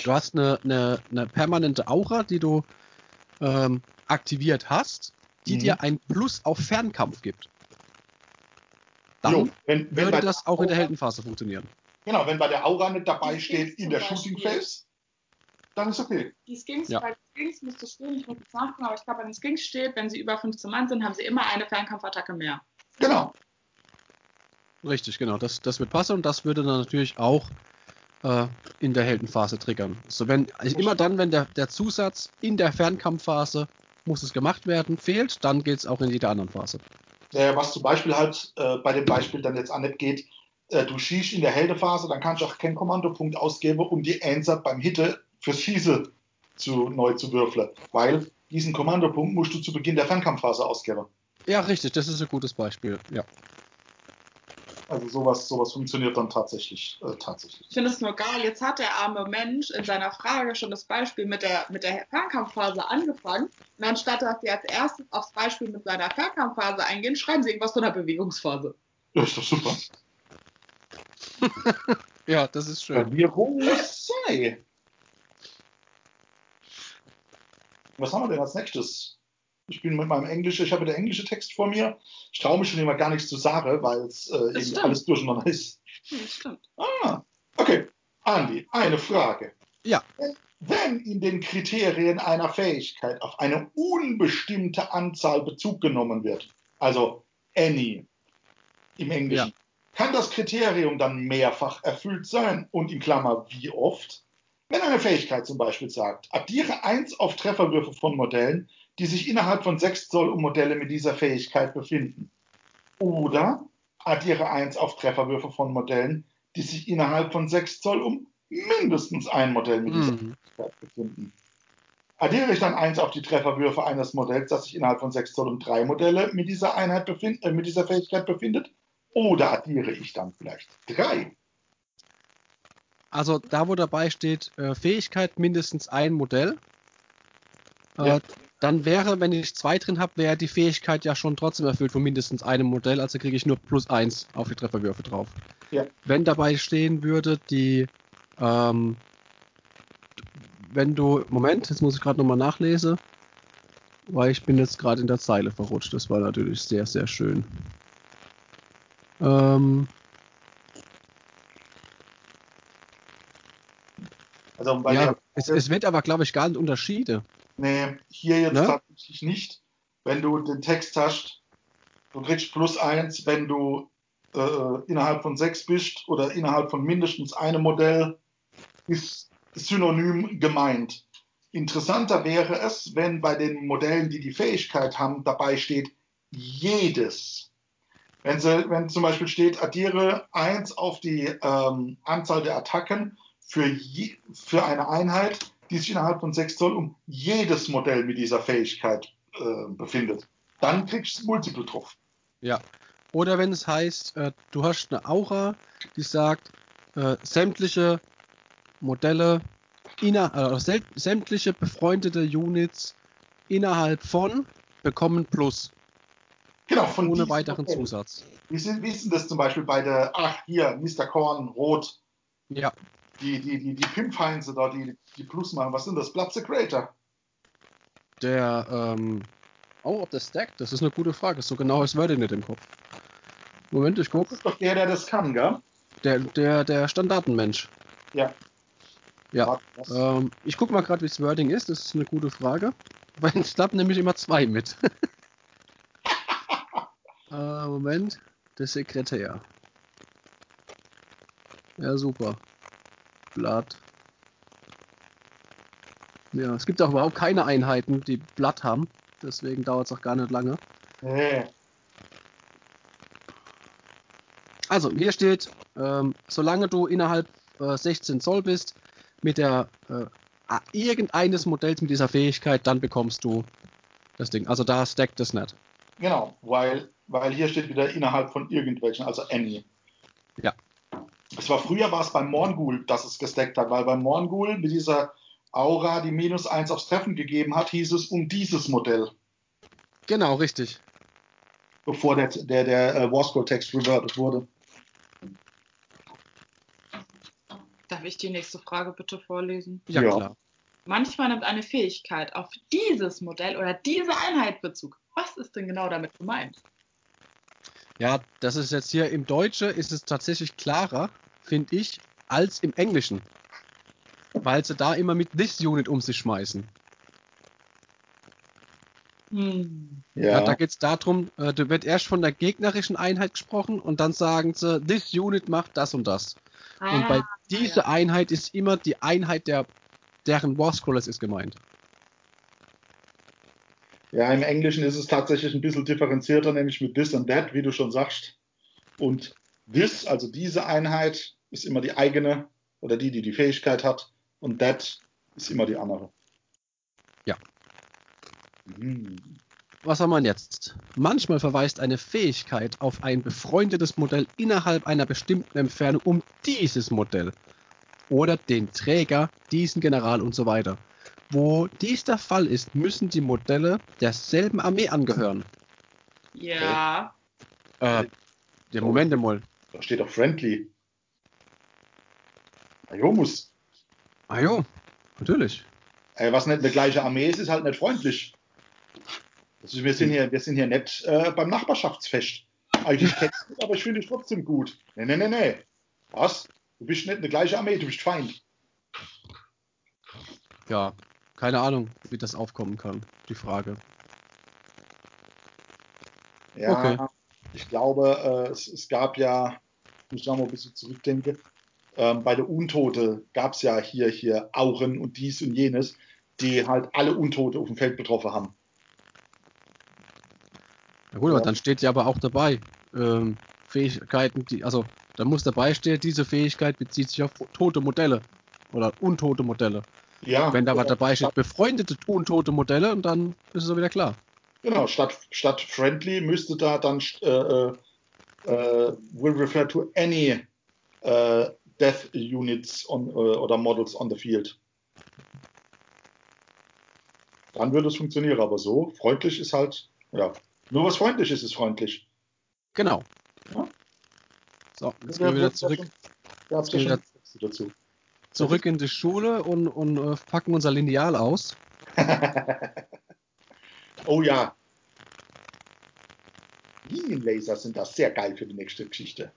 du hast eine, eine, eine permanente Aura, die du ähm, aktiviert hast, die Mhm. dir ein Plus auf Fernkampf gibt. Dann Jo, wenn, wenn würde das auch in der Heldenphase funktionieren. Genau, wenn bei der Aura nicht dabei steht in der. Shooting Phase, dann ist okay. Die Skins, Ja. bei den Skins müsste stehen, ich muss jetzt nachgucken, aber ich glaube, bei den Skins steht, wenn sie über 15 Mann sind, haben sie immer eine Fernkampfattacke mehr. Genau. Richtig, genau. Das, das wird passen und das würde dann natürlich auch äh, in der Heldenphase triggern. So wenn, also immer dann, wenn der, der Zusatz in der Fernkampfphase muss es gemacht werden, fehlt, dann geht es auch in jeder anderen Phase. Äh, was zum Beispiel halt äh, bei dem Beispiel dann jetzt nicht geht, äh, du schießt in der Heldephase, dann kannst du auch keinen Kommandopunkt ausgeben, um die Answer beim Hitte fürs Schießen zu, neu zu würfeln. Weil diesen Kommandopunkt musst du zu Beginn der Fernkampfphase ausgeben. Ja, richtig, das ist ein gutes Beispiel. Ja. Also sowas, sowas funktioniert dann tatsächlich. Äh, tatsächlich. Ich finde es nur geil, jetzt hat der arme Mensch in seiner Frage schon das Beispiel mit der, mit der Fernkampfphase angefangen. Und anstatt dass sie als erstes aufs Beispiel mit seiner Fernkampfphase eingehen, schreiben sie irgendwas von der Bewegungsphase. Ja, ist doch super. Ja, das ist schön. Virus sei. Was haben wir denn als nächstes? Ich bin mit meinem Englisch, ich habe den englischen Text vor mir. Ich traue mich schon immer gar nichts zu sagen, weil es äh, alles durcheinander ist. Das stimmt. Ah, okay. Andi, eine Frage. Ja. Wenn in den Kriterien einer Fähigkeit auf eine unbestimmte Anzahl Bezug genommen wird, also any im Englischen, Ja. kann das Kriterium dann mehrfach erfüllt sein und in Klammer wie oft? Wenn eine Fähigkeit zum Beispiel sagt, addiere 1 auf Trefferwürfe von Modellen, die sich innerhalb von 6 Zoll um Modelle mit dieser Fähigkeit befinden. Oder addiere 1 auf Trefferwürfe von Modellen, die sich innerhalb von 6 Zoll um mindestens ein Modell mit dieser Mhm. Fähigkeit befinden. Addiere ich dann 1 auf die Trefferwürfe eines Modells, das sich innerhalb von 6 Zoll um drei Modelle mit dieser, Einheit befind, äh, mit dieser Fähigkeit befindet? Oder addiere ich dann vielleicht 3? Also da, wo dabei steht, äh, Fähigkeit mindestens ein Modell, äh, Ja. dann wäre, wenn ich zwei drin habe, wäre die Fähigkeit ja schon trotzdem erfüllt von mindestens einem Modell, also kriege ich nur plus eins auf die Trefferwürfe drauf. Ja. Wenn dabei stehen würde, die, ähm, wenn du, Moment, jetzt muss ich gerade nochmal nachlesen, weil ich bin jetzt gerade in der Zeile verrutscht, das war natürlich sehr, sehr schön. Ähm, Also bei ja, der, es, es wird aber, glaube ich, gar nicht Unterschiede. nee, hier jetzt Ne? tatsächlich nicht. Wenn du den Text hast, du kriegst plus 1, wenn du äh, innerhalb von 6 bist oder innerhalb von mindestens einem Modell, ist synonym gemeint. Interessanter wäre es, wenn bei den Modellen, die die Fähigkeit haben, dabei steht jedes. Wenn, sie, wenn zum Beispiel steht, addiere 1 auf die ähm, Anzahl der Attacken für, je, für eine Einheit, die sich innerhalb von 6 Zoll um jedes Modell mit dieser Fähigkeit äh, befindet. Dann kriegst du Multiple drauf. Ja. Oder wenn es heißt, äh, du hast eine Aura, die sagt, äh, sämtliche Modelle, inner, äh, sämtliche befreundete Units innerhalb von bekommen Plus, Genau, von ohne weiteren Modell. Zusatz. Sind, wie ist denn das zum Beispiel bei der, ach hier, Mr. Korn, Rot, Ja. Die, die, die, die Pimp-Heinze da, die, die Plus machen. Was sind das? Platz Creator. Der, ähm, oh, ob das stackt, das ist eine gute Frage. So genau ist Wording nicht im Kopf. Moment, ich guck. Das ist doch der, der das kann, gell? Der, der, der Standartenmensch. Ja. Ja. Ähm, ich guck mal gerade, wie das Wording ist. Das ist eine gute Frage. Weil es klappt nämlich immer zwei mit. äh, Moment. Der Sekretär. Ja, super. Blatt. Ja, es gibt auch überhaupt keine Einheiten, die Blatt haben. Deswegen dauert es auch gar nicht lange. Nee. Also, hier steht, ähm, solange du innerhalb äh, 16 Zoll bist, mit der äh, irgendeines Modells mit dieser Fähigkeit, dann bekommst du das Ding. Also da stackt es nicht. Genau, weil, weil hier steht wieder innerhalb von irgendwelchen, also any. Ja. Es war früher war es beim Morngul, dass es gestackt hat, weil beim Morngul mit dieser Aura, die minus eins aufs Treffen gegeben hat, hieß es um dieses Modell, Genau, richtig. bevor der, der, der äh, Warscroll-Text reverted wurde. Darf ich die nächste Frage bitte vorlesen? Ja, Ja. klar. Manchmal nimmt eine Fähigkeit auf dieses Modell oder diese Einheit Bezug. Was ist denn genau damit gemeint? Ja, das ist jetzt hier im Deutsche ist es tatsächlich klarer, finde ich, als im Englischen. Weil sie da immer mit this unit um sich schmeißen. Hm. Ja, da geht es darum, äh, da wird erst von der gegnerischen Einheit gesprochen und dann sagen sie, this unit macht das und das. und bei Ah, dieser ja. Einheit ist immer die Einheit der deren Warscrollers ist gemeint. Ja, im Englischen ist es tatsächlich ein bisschen differenzierter, nämlich mit this und that, wie du schon sagst. Und this, also diese Einheit, ist immer die eigene oder die, die die Fähigkeit hat. Und that ist immer die andere. Ja. Hm. Was haben wir jetzt? Manchmal verweist eine Fähigkeit auf ein befreundetes Modell innerhalb einer bestimmten Entfernung um dieses Modell oder den Träger, diesen General und so weiter. Wo dies der Fall ist, müssen die Modelle derselben Armee angehören. Ja. Äh, der Moment mal. Da steht doch friendly. Na jo, muss. Ah jo, natürlich. Ey, was nicht eine gleiche Armee ist, ist halt nicht freundlich. Ist, wir, sind hier, wir sind hier nicht äh, beim Nachbarschaftsfest. Eigentlich kennst du, aber ich finde dich trotzdem gut. Nee, nee, nee, nee. Was? Du bist nicht eine gleiche Armee, du bist Feind. Ja, keine Ahnung, wie das aufkommen kann, die Frage. Ja, Okay. ich glaube, äh, es, es gab ja, wenn ich da mal ein bisschen zurückdenke, ähm, bei der Untote gab es ja hier, hier Auren und dies und jenes, die halt alle Untote auf dem Feld betroffen haben. Na gut, Ja. aber dann steht ja aber auch dabei, ähm, Fähigkeiten, die, also da muss dabei stehen, diese Fähigkeit bezieht sich auf tote Modelle oder untote Modelle. Ja, Wenn da oder dabei steht, befreundete untote Modelle, und dann ist es auch wieder klar. genau, statt, statt friendly müsste da dann äh, äh, äh, will refer to any äh, death units on, äh, oder models on the field. Dann würde es funktionieren, aber so, freundlich ist halt, ja, nur was freundlich ist, ist freundlich. Genau. Ja. So, jetzt gehen wir wieder zurück, es gehen wir dazu. Zurück in die Schule und, und äh, packen unser Lineal aus. oh ja. Linienlaser sind das sehr geil für die nächste Geschichte.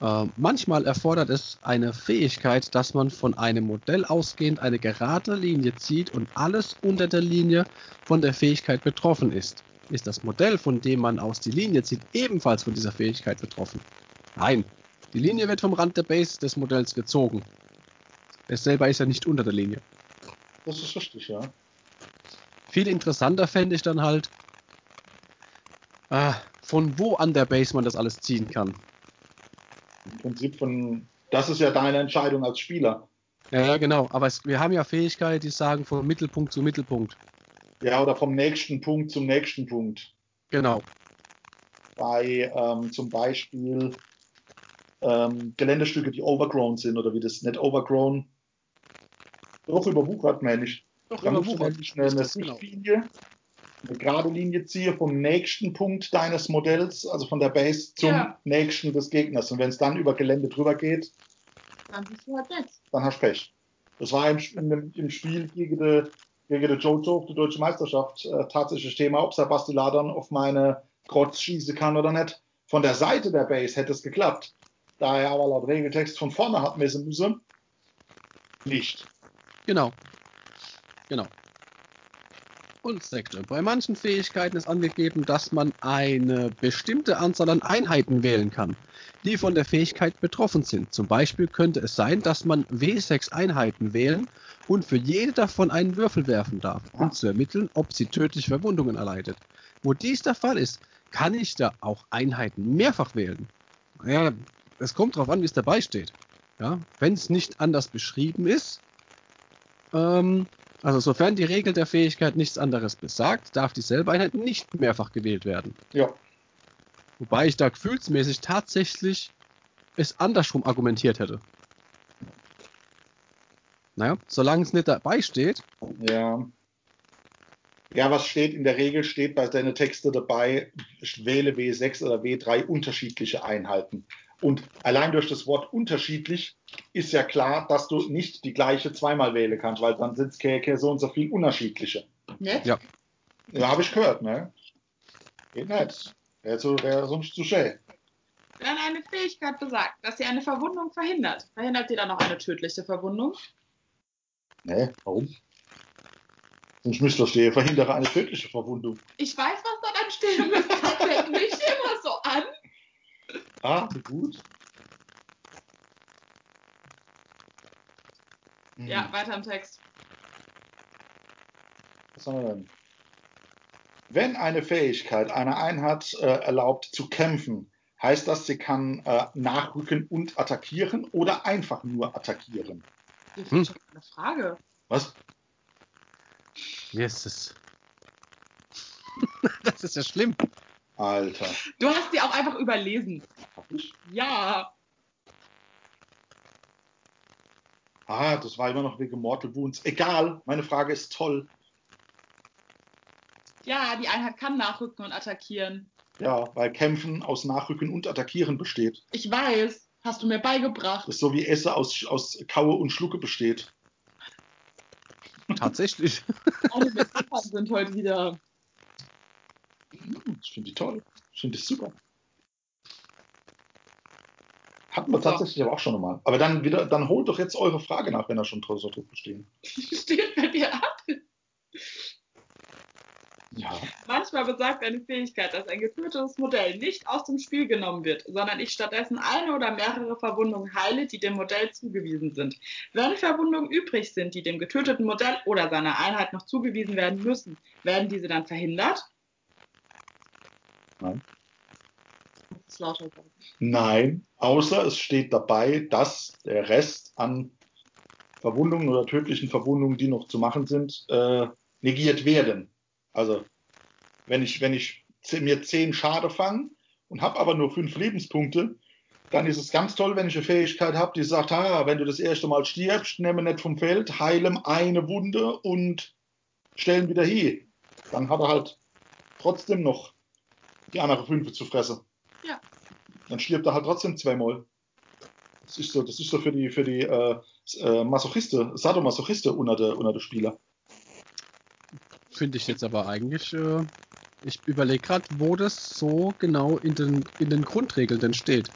Äh, manchmal erfordert es eine Fähigkeit, dass man von einem Modell ausgehend eine gerade Linie zieht und alles unter der Linie von der Fähigkeit betroffen ist. Ist das Modell, von dem man aus die Linie zieht, ebenfalls von dieser Fähigkeit betroffen? Nein, die Linie wird vom Rand der Base des Modells gezogen. Es selber ist ja nicht unter der Linie. Das ist richtig, ja. Viel interessanter fände ich dann halt, äh, von wo an der Base man das alles ziehen kann. Im Prinzip von, das ist ja deine Entscheidung als Spieler. Ja, genau. Aber es, wir haben ja Fähigkeiten, die sagen von Mittelpunkt zu Mittelpunkt. Ja, oder vom nächsten Punkt zum nächsten Punkt. Genau. Bei ähm, zum Beispiel ähm, Geländestücke, die overgrown sind oder wie das nicht overgrown, doch überwuchert, meine ich. Doch, Da musst du überwuchert. nämlich eine, eine Das genau. Sichtlinie, eine gerade Linie ziehen vom nächsten Punkt deines Modells, also von der Base zum Ja. nächsten des Gegners. Und wenn es dann über Gelände drüber geht, Dann bist du halt dann hast du Pech. Das war im, dem, im Spiel gegen die, gegen die Jojo auf die deutsche Meisterschaft äh, tatsächlich Thema, ob Sebastian auf meine Krotz schießen kann oder nicht. Von der Seite der Base hätte es geklappt. Da er aber laut Regeltext von vorne hat messen müssen, nicht. Genau. Genau. Und Sektor. Bei manchen Fähigkeiten ist angegeben, dass man eine bestimmte Anzahl an Einheiten wählen kann, die von der Fähigkeit betroffen sind. Zum Beispiel könnte es sein, dass man W6 Einheiten wählen und für jede davon einen Würfel werfen darf, um zu ermitteln, ob sie tödliche Verwundungen erleidet. Wo dies der Fall ist, kann ich da auch Einheiten mehrfach wählen. Ja, es kommt darauf an, wie es dabei steht. Ja, wenn es nicht anders beschrieben ist, ähm, also sofern die Regel der Fähigkeit nichts anderes besagt, darf dieselbe Einheit nicht mehrfach gewählt werden. Ja. Wobei ich da gefühlsmäßig tatsächlich es andersrum argumentiert hätte. Naja, solange es nicht dabei steht. Ja. Ja, was steht in der Regel, steht bei deinen Texten dabei, wähle W6 oder W3 unterschiedliche Einheiten. Und allein durch das Wort unterschiedlich ist ja klar, dass du nicht die gleiche zweimal wählen kannst, weil dann sind es so und so viel unterschiedliche. Jetzt? Ja. Ja, habe ich gehört, ne? Geht nicht. Wäre so, wär sonst zu schön. Wenn eine Fähigkeit besagt, dass sie eine Verwundung verhindert, verhindert sie dann noch eine tödliche Verwundung? Ne, warum? Sonst müsste da stehen, verhindere eine tödliche Verwundung. Ich weiß, was da dann steht und das kommt nicht immer so an. Ah, gut. Hm, Ja, weiter im Text. Was haben wir denn? Wenn eine Fähigkeit einer Einheit äh, erlaubt zu kämpfen, heißt das, sie kann äh, nachrücken und attackieren oder einfach nur attackieren. Hier Hm. fehlt schon eine Frage. Was? Jesus. das ist ja schlimm. Alter. Du hast sie auch einfach überlesen. Ja. Ah, das war immer noch wegen Mortal Wounds. Egal, meine Frage ist toll. Ja, die Einheit kann nachrücken und attackieren. Ja, weil Kämpfen aus Nachrücken und Attackieren besteht. Ich weiß. Hast du mir beigebracht. Das ist so wie Esse aus, aus Kaue und Schlucke besteht. Tatsächlich. Alle Metaphern sind heute wieder. Hm, Ich finde die toll. Ich finde die super. Hatten wir tatsächlich aber auch schon mal. Aber dann wieder, dann holt doch jetzt eure Frage nach, wenn da schon so drauf bestehen. Steht bei dir ab. Ja. Manchmal besagt eine Fähigkeit, dass ein getötetes Modell nicht aus dem Spiel genommen wird, sondern ich stattdessen eine oder mehrere Verwundungen heile, die dem Modell zugewiesen sind. Wenn Verwundungen übrig sind, die dem getöteten Modell oder seiner Einheit noch zugewiesen werden müssen, werden diese dann verhindert? Nein. Geworden. Nein, außer es steht dabei, dass der Rest an Verwundungen oder tödlichen Verwundungen, die noch zu machen sind, äh, negiert werden. Also wenn ich, wenn ich mir zehn Schade fange und habe aber nur fünf Lebenspunkte, dann ist es ganz toll, wenn ich eine Fähigkeit habe, die sagt, ah, wenn du das erste Mal stirbst, nehme nicht vom Feld, heilem eine Wunde und stellen wieder hin. Dann hat er halt trotzdem noch die andere fünf zu fressen. Dann stirbt er halt trotzdem zweimal. Das ist so, das ist so für die, für die äh, äh, Masochiste, Sadomasochiste unter der, unter der Spieler. Finde ich jetzt aber eigentlich. Äh, ich überlege gerade, wo das so genau in den, in den Grundregeln denn steht.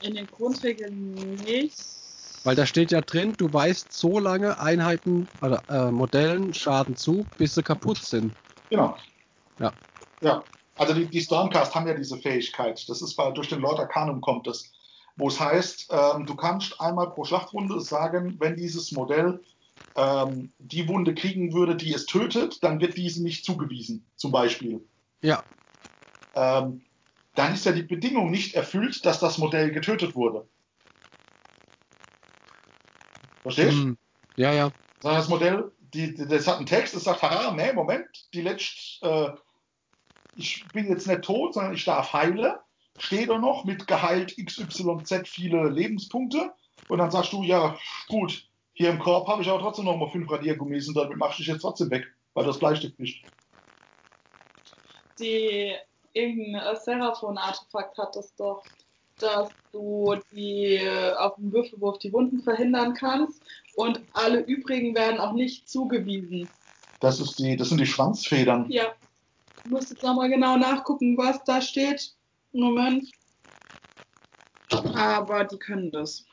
In den Grundregeln nicht. Weil da steht ja drin, du weißt so lange Einheiten oder äh, Modellen Schaden zu, bis sie kaputt sind. Genau. Ja. Ja. Also die, die Stormcast haben ja diese Fähigkeit. Das ist, weil durch den Lord Arcanum kommt das. Wo es heißt, ähm, du kannst einmal pro Schlachtrunde sagen, wenn dieses Modell ähm, die Wunde kriegen würde, die es tötet, dann wird diese nicht zugewiesen, zum Beispiel. Ja, Ähm, dann ist ja die Bedingung nicht erfüllt, dass das Modell getötet wurde. Verstehst du? hm, ja, ja. Sondern das Modell, die, die, das hat einen Text, das sagt, haha, nee, Moment, die letzte, äh, ich bin jetzt nicht tot, sondern ich darf heile. Steht da noch mit geheilt XYZ viele Lebenspunkte. Und dann sagst du, ja, gut, hier im Korb habe ich aber trotzdem noch mal fünf Radiergummis und damit machst du dich jetzt trotzdem weg, weil das Bleistift nicht. Die irgendein Seraphon-Artefakt hat das doch, dass du die äh, auf dem Würfelwurf die Wunden verhindern kannst und alle übrigen werden auch nicht zugewiesen. Das, ist die, das sind die Schwanzfedern. Ja. Du musst jetzt nochmal genau nachgucken, was da steht. Moment. Aber die können das.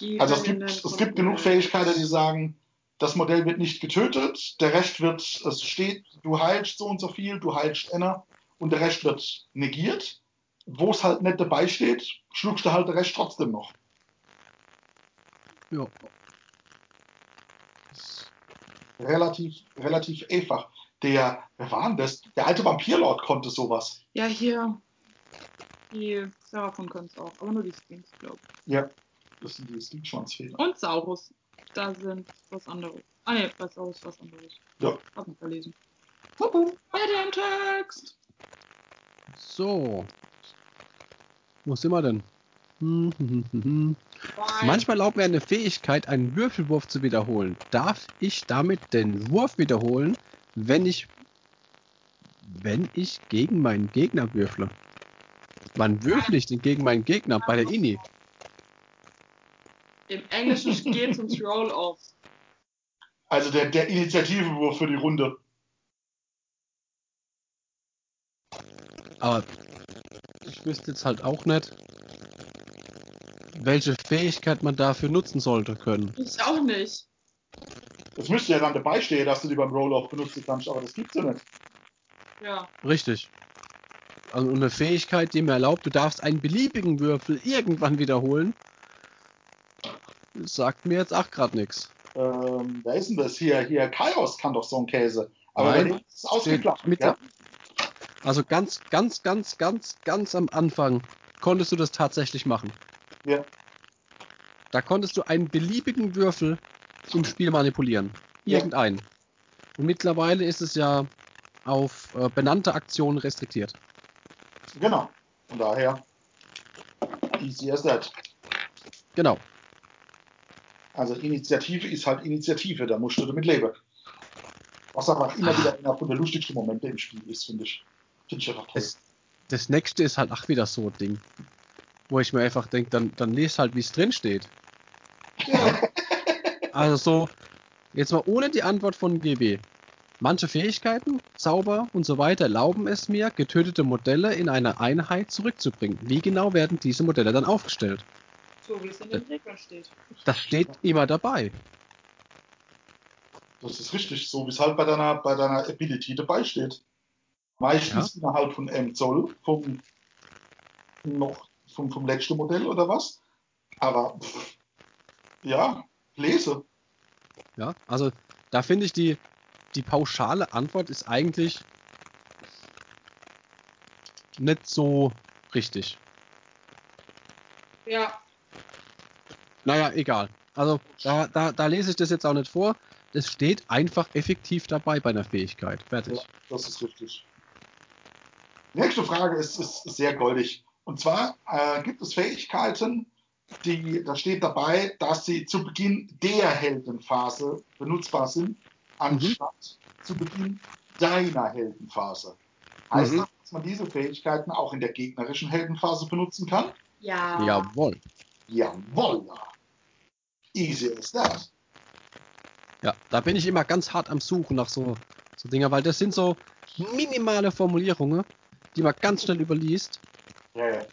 Die Also es gibt, es gibt genug Fähigkeiten, die sagen, das Modell wird nicht getötet, der Rest wird, es steht, du heilst so und so viel, du heilst einer und der Rest wird negiert. Wo es halt nicht dabei steht, schluckst du halt den Rest trotzdem noch. ja. Relativ, relativ einfach. Der, wer war denn das? Der alte Vampirlord konnte sowas. Ja, hier. Die Seraphon können es auch, aber nur die Skinks, glaube ich. Ja, das sind die Stinkschwanzfehler. Und Saurus. Da sind was anderes. Ah ne, bei Saurus was anderes. Ja. Hab nicht verlesen. Weiter im Text. So. Wo sind wir denn? Hm, hm, hm, hm, hm. Manchmal erlaubt mir eine Fähigkeit, einen Würfelwurf zu wiederholen. Darf ich damit den Wurf wiederholen, wenn ich wenn ich gegen meinen Gegner würfle? Wann würfle ich denn gegen meinen Gegner bei der INI? Im Englischen geht es ums Roll-Off. Also der, der Initiativewurf für die Runde. Aber ich wüsste jetzt halt auch nicht, welche Fähigkeit man dafür nutzen sollte können. Ich auch nicht. Das müsste ja dann dabei stehen, dass du die beim Roll-Off benutzen kannst, aber das gibt's ja nicht. Ja. Richtig. Also eine Fähigkeit, die mir erlaubt, du darfst einen beliebigen Würfel irgendwann wiederholen, sagt mir jetzt auch gerade nichts. Ähm, wer ist denn das hier? Hier, Kairos kann doch so ein Käse. Aber Nein, dem ist es ausgeklappt. mit Ja? Also ganz, ganz, ganz, ganz, ganz am Anfang konntest du das tatsächlich machen. Ja. Da konntest du einen beliebigen Würfel im Spiel manipulieren. Irgendeinen. Und mittlerweile ist es ja auf äh, benannte Aktionen restriktiert. Genau. Von daher, easy as that. Genau. Also Initiative ist halt Initiative, da musst du damit leben. Was aber auch immer wieder einer von der lustigsten Momente im Spiel ist, finde ich. Finde ich einfach toll. Das, das nächste ist halt ach wieder so ein Ding. Wo ich mir einfach denke, dann, dann lese halt, wie es drin steht. Ja. Also so, jetzt mal ohne die Antwort von GB. Manche Fähigkeiten, Zauber und so weiter erlauben es mir, getötete Modelle in eine Einheit zurückzubringen. Wie genau werden diese Modelle dann aufgestellt? so wie es in den Regeln steht. Das steht immer dabei. Das ist richtig, so wie es halt bei deiner, bei deiner Ability dabei steht. Meistens innerhalb von M Zoll vom, noch vom, vom letzten Modell oder was. Aber pff, ja, lese. Ja, also da finde ich die, die pauschale Antwort ist eigentlich nicht so richtig. Ja. Naja, egal. Also da, da, da lese ich das jetzt auch nicht vor. Das steht einfach effektiv dabei bei einer Fähigkeit. Fertig. Ja, das ist richtig. Nächste Frage ist, ist sehr goldig. Und zwar äh, gibt es Fähigkeiten, die, da steht dabei, dass sie zu Beginn der Heldenphase benutzbar sind, anstatt zu Beginn deiner Heldenphase. Heißt Mhm. das, dass man diese Fähigkeiten auch in der gegnerischen Heldenphase benutzen kann? Ja. Jawohl. Jawohl. Easy as that. Ja, da bin ich immer ganz hart am Suchen nach so, so Dinger, weil das sind so minimale Formulierungen, die man ganz schnell überliest. Ja, ja.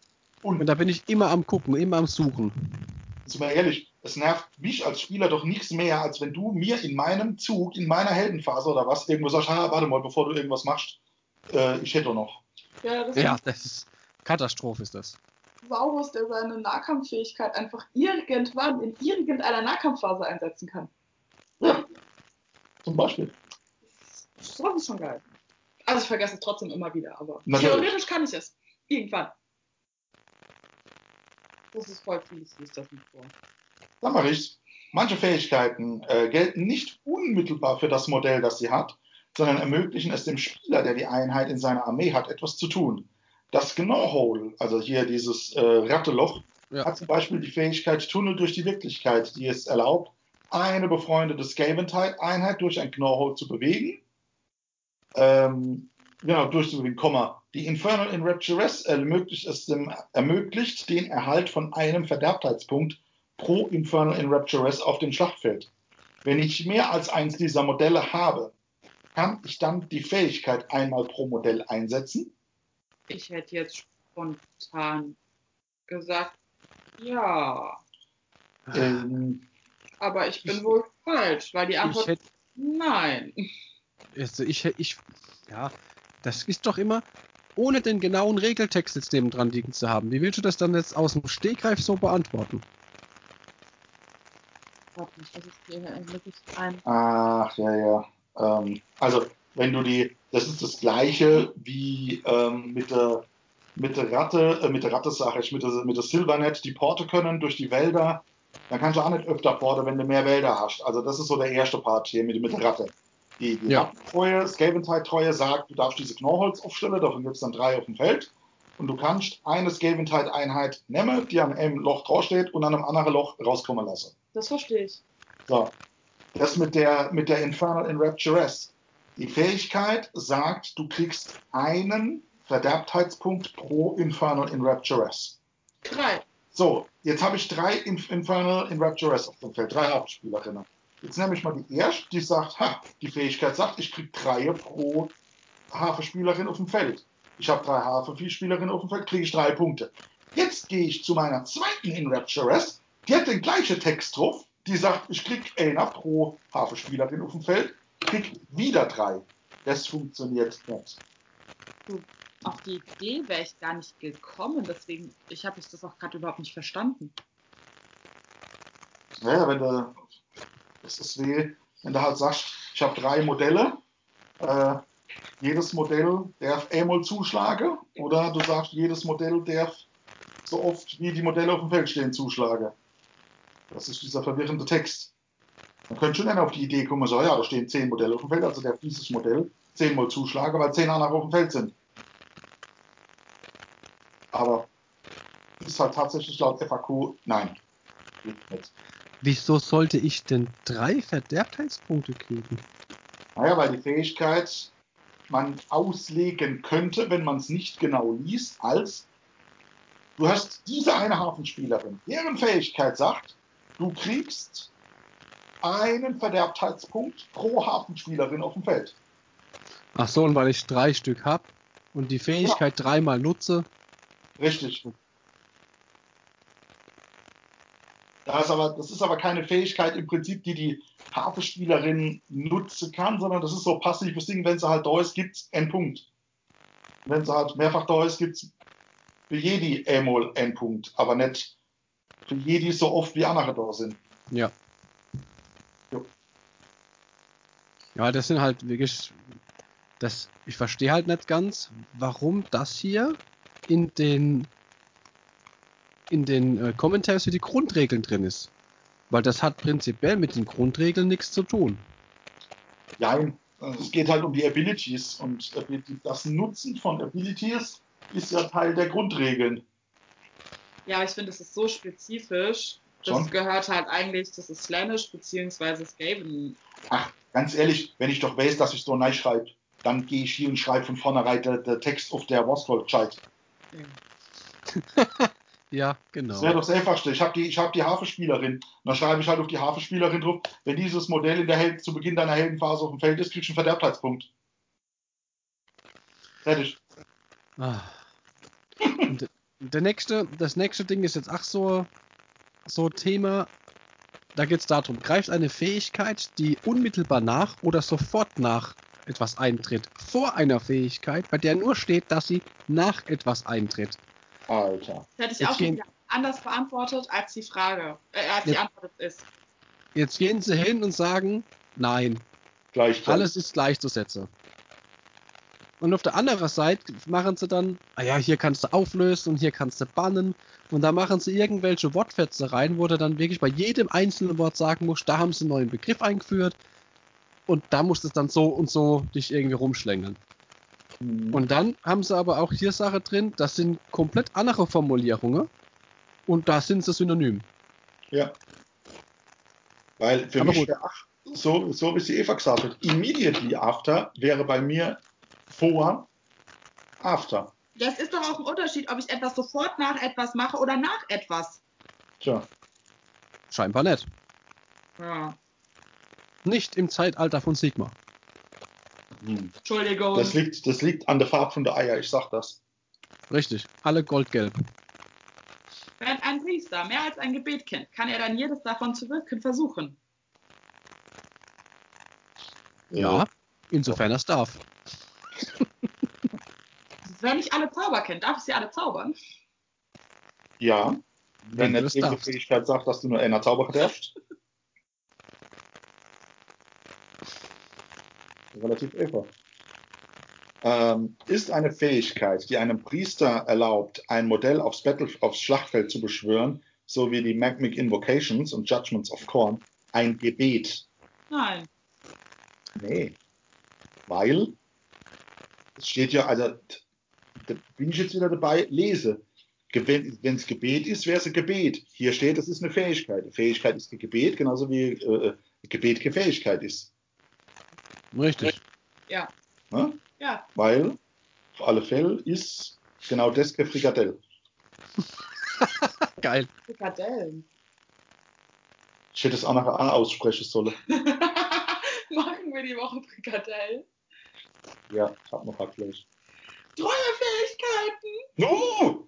Und Und da bin ich immer am Gucken, immer am Suchen. sind wir ehrlich, es nervt mich als Spieler doch nichts mehr, als wenn du mir in meinem Zug, in meiner Heldenphase oder was, irgendwo sagst, ah, warte mal, bevor du irgendwas machst, äh, ich hätte doch noch. Ja, das Ja, ist das ist Katastrophe ist das. Saurus, der seine Nahkampffähigkeit einfach irgendwann in irgendeiner Nahkampfphase einsetzen kann. Ja, zum Beispiel. Das ist schon geil. Also ich vergesse es trotzdem immer wieder, aber Natürlich. theoretisch kann ich es. Irgendwann. Das ist voll viel, ich lese das nicht vor. Dann mache ich's. Manche Fähigkeiten äh, gelten nicht unmittelbar für das Modell, das sie hat, sondern ermöglichen es dem Spieler, der die Einheit in seiner Armee hat, etwas zu tun. Das Gnorhole, also hier dieses äh, Ratteloch, Ja. hat zum Beispiel die Fähigkeit Tunnel durch die Wirklichkeit, die es erlaubt, eine befreundete Skaven-Einheit durch ein Gnorhole zu bewegen. Ähm, genau, durchzubewegen, Komma. Die Infernal Enrapturess ermöglicht es dem, ermöglicht den Erhalt von einem Verderbtheitspunkt pro Infernal Enrapturess auf dem Schlachtfeld. Wenn ich mehr als eins dieser Modelle habe, kann ich dann die Fähigkeit einmal pro Modell einsetzen. Ich hätte jetzt spontan gesagt, ja. Ähm, Aber ich bin wohl falsch, weil die Ich Antwort hätte, nein. also ich, ich, ja, das ist doch immer, ohne den genauen Regeltext jetzt neben dran liegen zu haben. Wie willst du das dann jetzt aus dem Stegreif so beantworten? Ich versuche hier wirklich ein. ach, ja, ja. Ähm, also, wenn du die, das ist das gleiche wie ähm, mit der mit der Ratte, äh, mit der Ratte sage ich, mit der, mit der Silvernet die Porte können durch die Wälder, dann kannst du auch nicht öfter Porte, wenn du mehr Wälder hast. Also das ist so der erste Part hier mit, mit der Ratte. Die, Ja. Treue, Scaventide-Treue sagt, du darfst diese Knorrholz aufstellen, davon gibt es dann drei auf dem Feld. Und du kannst eine Scaventide-Einheit nehmen, die an einem Loch draufsteht und an einem anderen Loch rauskommen lassen. Das verstehe ich. So. Das mit der, mit der Infernal Enrapturess. Die Fähigkeit sagt, du kriegst einen Verderbtheitspunkt pro Infernal Enrapturess. Drei. So, jetzt habe ich drei Inf Infernal Enrapturess auf dem Feld, drei Hauptspielerinnen. Jetzt nehme ich mal die erste, die sagt, ha, die Fähigkeit sagt, ich kriege drei pro Hafe-Spielerin auf dem Feld. Ich habe drei Hafe-Spielerinnen auf dem Feld, kriege ich drei Punkte. Jetzt gehe ich zu meiner zweiten Enrapturess, die hat den gleichen Text drauf, die sagt, ich kriege einer pro Hafe-Spielerin auf dem Feld, krieg wieder drei. Das funktioniert nicht. Auf die Idee wäre ich gar nicht gekommen, deswegen, ich habe das auch gerade überhaupt nicht verstanden. Naja, wenn du, das ist wie, wenn du halt sagst, ich habe drei Modelle, äh, jedes Modell darf einmal zuschlagen, oder du sagst, jedes Modell darf so oft wie die Modelle auf dem Feld stehen zuschlagen. Das ist dieser verwirrende Text. Man könnte schon einer auf die Idee kommen, so, ja, da stehen zehn Modelle auf dem Feld, also darf dieses Modell zehnmal zuschlagen, weil zehn andere auf dem Feld sind. Aber ist halt tatsächlich laut FAQ, nein. Geht nicht. Wieso sollte ich denn drei Verderbtheitspunkte kriegen? Naja, weil die Fähigkeit man auslegen könnte, wenn man es nicht genau liest, als du hast diese eine Hafenspielerin, deren Fähigkeit sagt, du kriegst einen Verderbtheitspunkt pro Hafenspielerin auf dem Feld. Ach so, und weil ich drei Stück hab und die Fähigkeit dreimal nutze, Richtig. Das ist, aber, das ist aber keine Fähigkeit im Prinzip, die die Hafenspielerin nutzen kann, sondern das ist so passives Ding. Wenn sie halt da ist, gibt es einen Punkt. Wenn sie halt mehrfach da ist, gibt es für jede einmal einen Punkt, aber nicht für jede so oft wie andere da sind. ja. Jo. Ja, das sind halt wirklich. Das, ich verstehe halt nicht ganz, warum das hier in den in den äh, Commentaries für die Grundregeln drin ist. Weil das hat prinzipiell mit den Grundregeln nichts zu tun. Ja, es geht halt um die Abilities und das Nutzen von Abilities ist ja Teil der Grundregeln. Ja, ich finde, es ist so spezifisch. Das Schon? gehört halt eigentlich, das ist Slanish bzw. Skaven. Ach, ganz ehrlich, wenn ich doch weiß, dass ich so neu schreibe, dann gehe ich hier und schreibe von vornherein der, der Text auf der Wurstvoll-Scheit. Ja, genau. Das wäre doch das Einfachste. Ich habe die, ich hab die Hafenspielerin. Dann schreibe ich halt auf die Hafenspielerin drauf, wenn dieses Modell in der Hel zu Beginn deiner Heldenphase auf dem Feld ist, kriegst du einen Verderbtheitspunkt. Fertig. Ah. Der nächste, das nächste Ding ist jetzt ach so, so Thema. Da geht es darum, greift eine Fähigkeit, die unmittelbar nach oder sofort nach etwas eintritt, vor einer Fähigkeit, bei der nur steht, dass sie nach etwas eintritt. Alter. Das hätte ich Jetzt auch gehen- anders beantwortet, als die Frage, äh, als die Jetzt- Antwort ist. Jetzt gehen sie hin und sagen, nein, alles ist gleichzusetzen. Und auf der anderen Seite machen sie dann, ah ja, hier kannst du auflösen und hier kannst du bannen. Und da machen sie irgendwelche Wortfetze rein, wo du dann wirklich bei jedem einzelnen Wort sagen musst, da haben sie einen neuen Begriff eingeführt. Und da musst du es dann so und so dich irgendwie rumschlängeln. Mhm. Und dann haben sie aber auch hier Sache drin, das sind komplett andere Formulierungen. Und da sind sie synonym. Ja. Weil für Aber mich, gut. so, so wie sie Eva gesagt hat, immediately after wäre bei mir vor after. Das ist doch auch ein Unterschied, ob ich etwas sofort nach etwas mache oder nach etwas. Tja. Scheinbar nicht. Ja. Nicht im Zeitalter von Sigma. Hm. Entschuldigung. Das liegt, das liegt an der Farbe von der Eier, ich sag das. Richtig. Alle goldgelb. Wenn ein Priester mehr als ein Gebet kennt, kann er dann jedes davon zu wirken versuchen. Ja, Äh, insofern er es darf. Wenn ich alle Zauber kenne, darf ich sie alle zaubern? ja. Wenn es darfst. Fähigkeit sagt, dass du nur einer Zauberer darfst. Relativ einfach. ähm, ist eine Fähigkeit, die einem Priester erlaubt, ein Modell aufs, Battle, aufs Schlachtfeld zu beschwören, so wie die Magmic Invocations und Judgments of Korn, ein Gebet? Nein. Nee. Weil es steht ja, also da bin ich jetzt wieder dabei, lese. Wenn es Gebet ist, wäre es ein Gebet. Hier steht, es ist eine Fähigkeit. Eine Fähigkeit ist ein Gebet, genauso wie äh, Gebet keine Fähigkeit ist. Richtig. Ja. Ne? Ja. Weil auf alle Fälle ist genau das kein Frikadell. Geil. Frikadellen. Ich hätte es auch nachher auch aussprechen sollen. Machen wir die Woche Frikadellen. Ja, ich habe noch Hackfleisch. Treuefähigkeiten. No!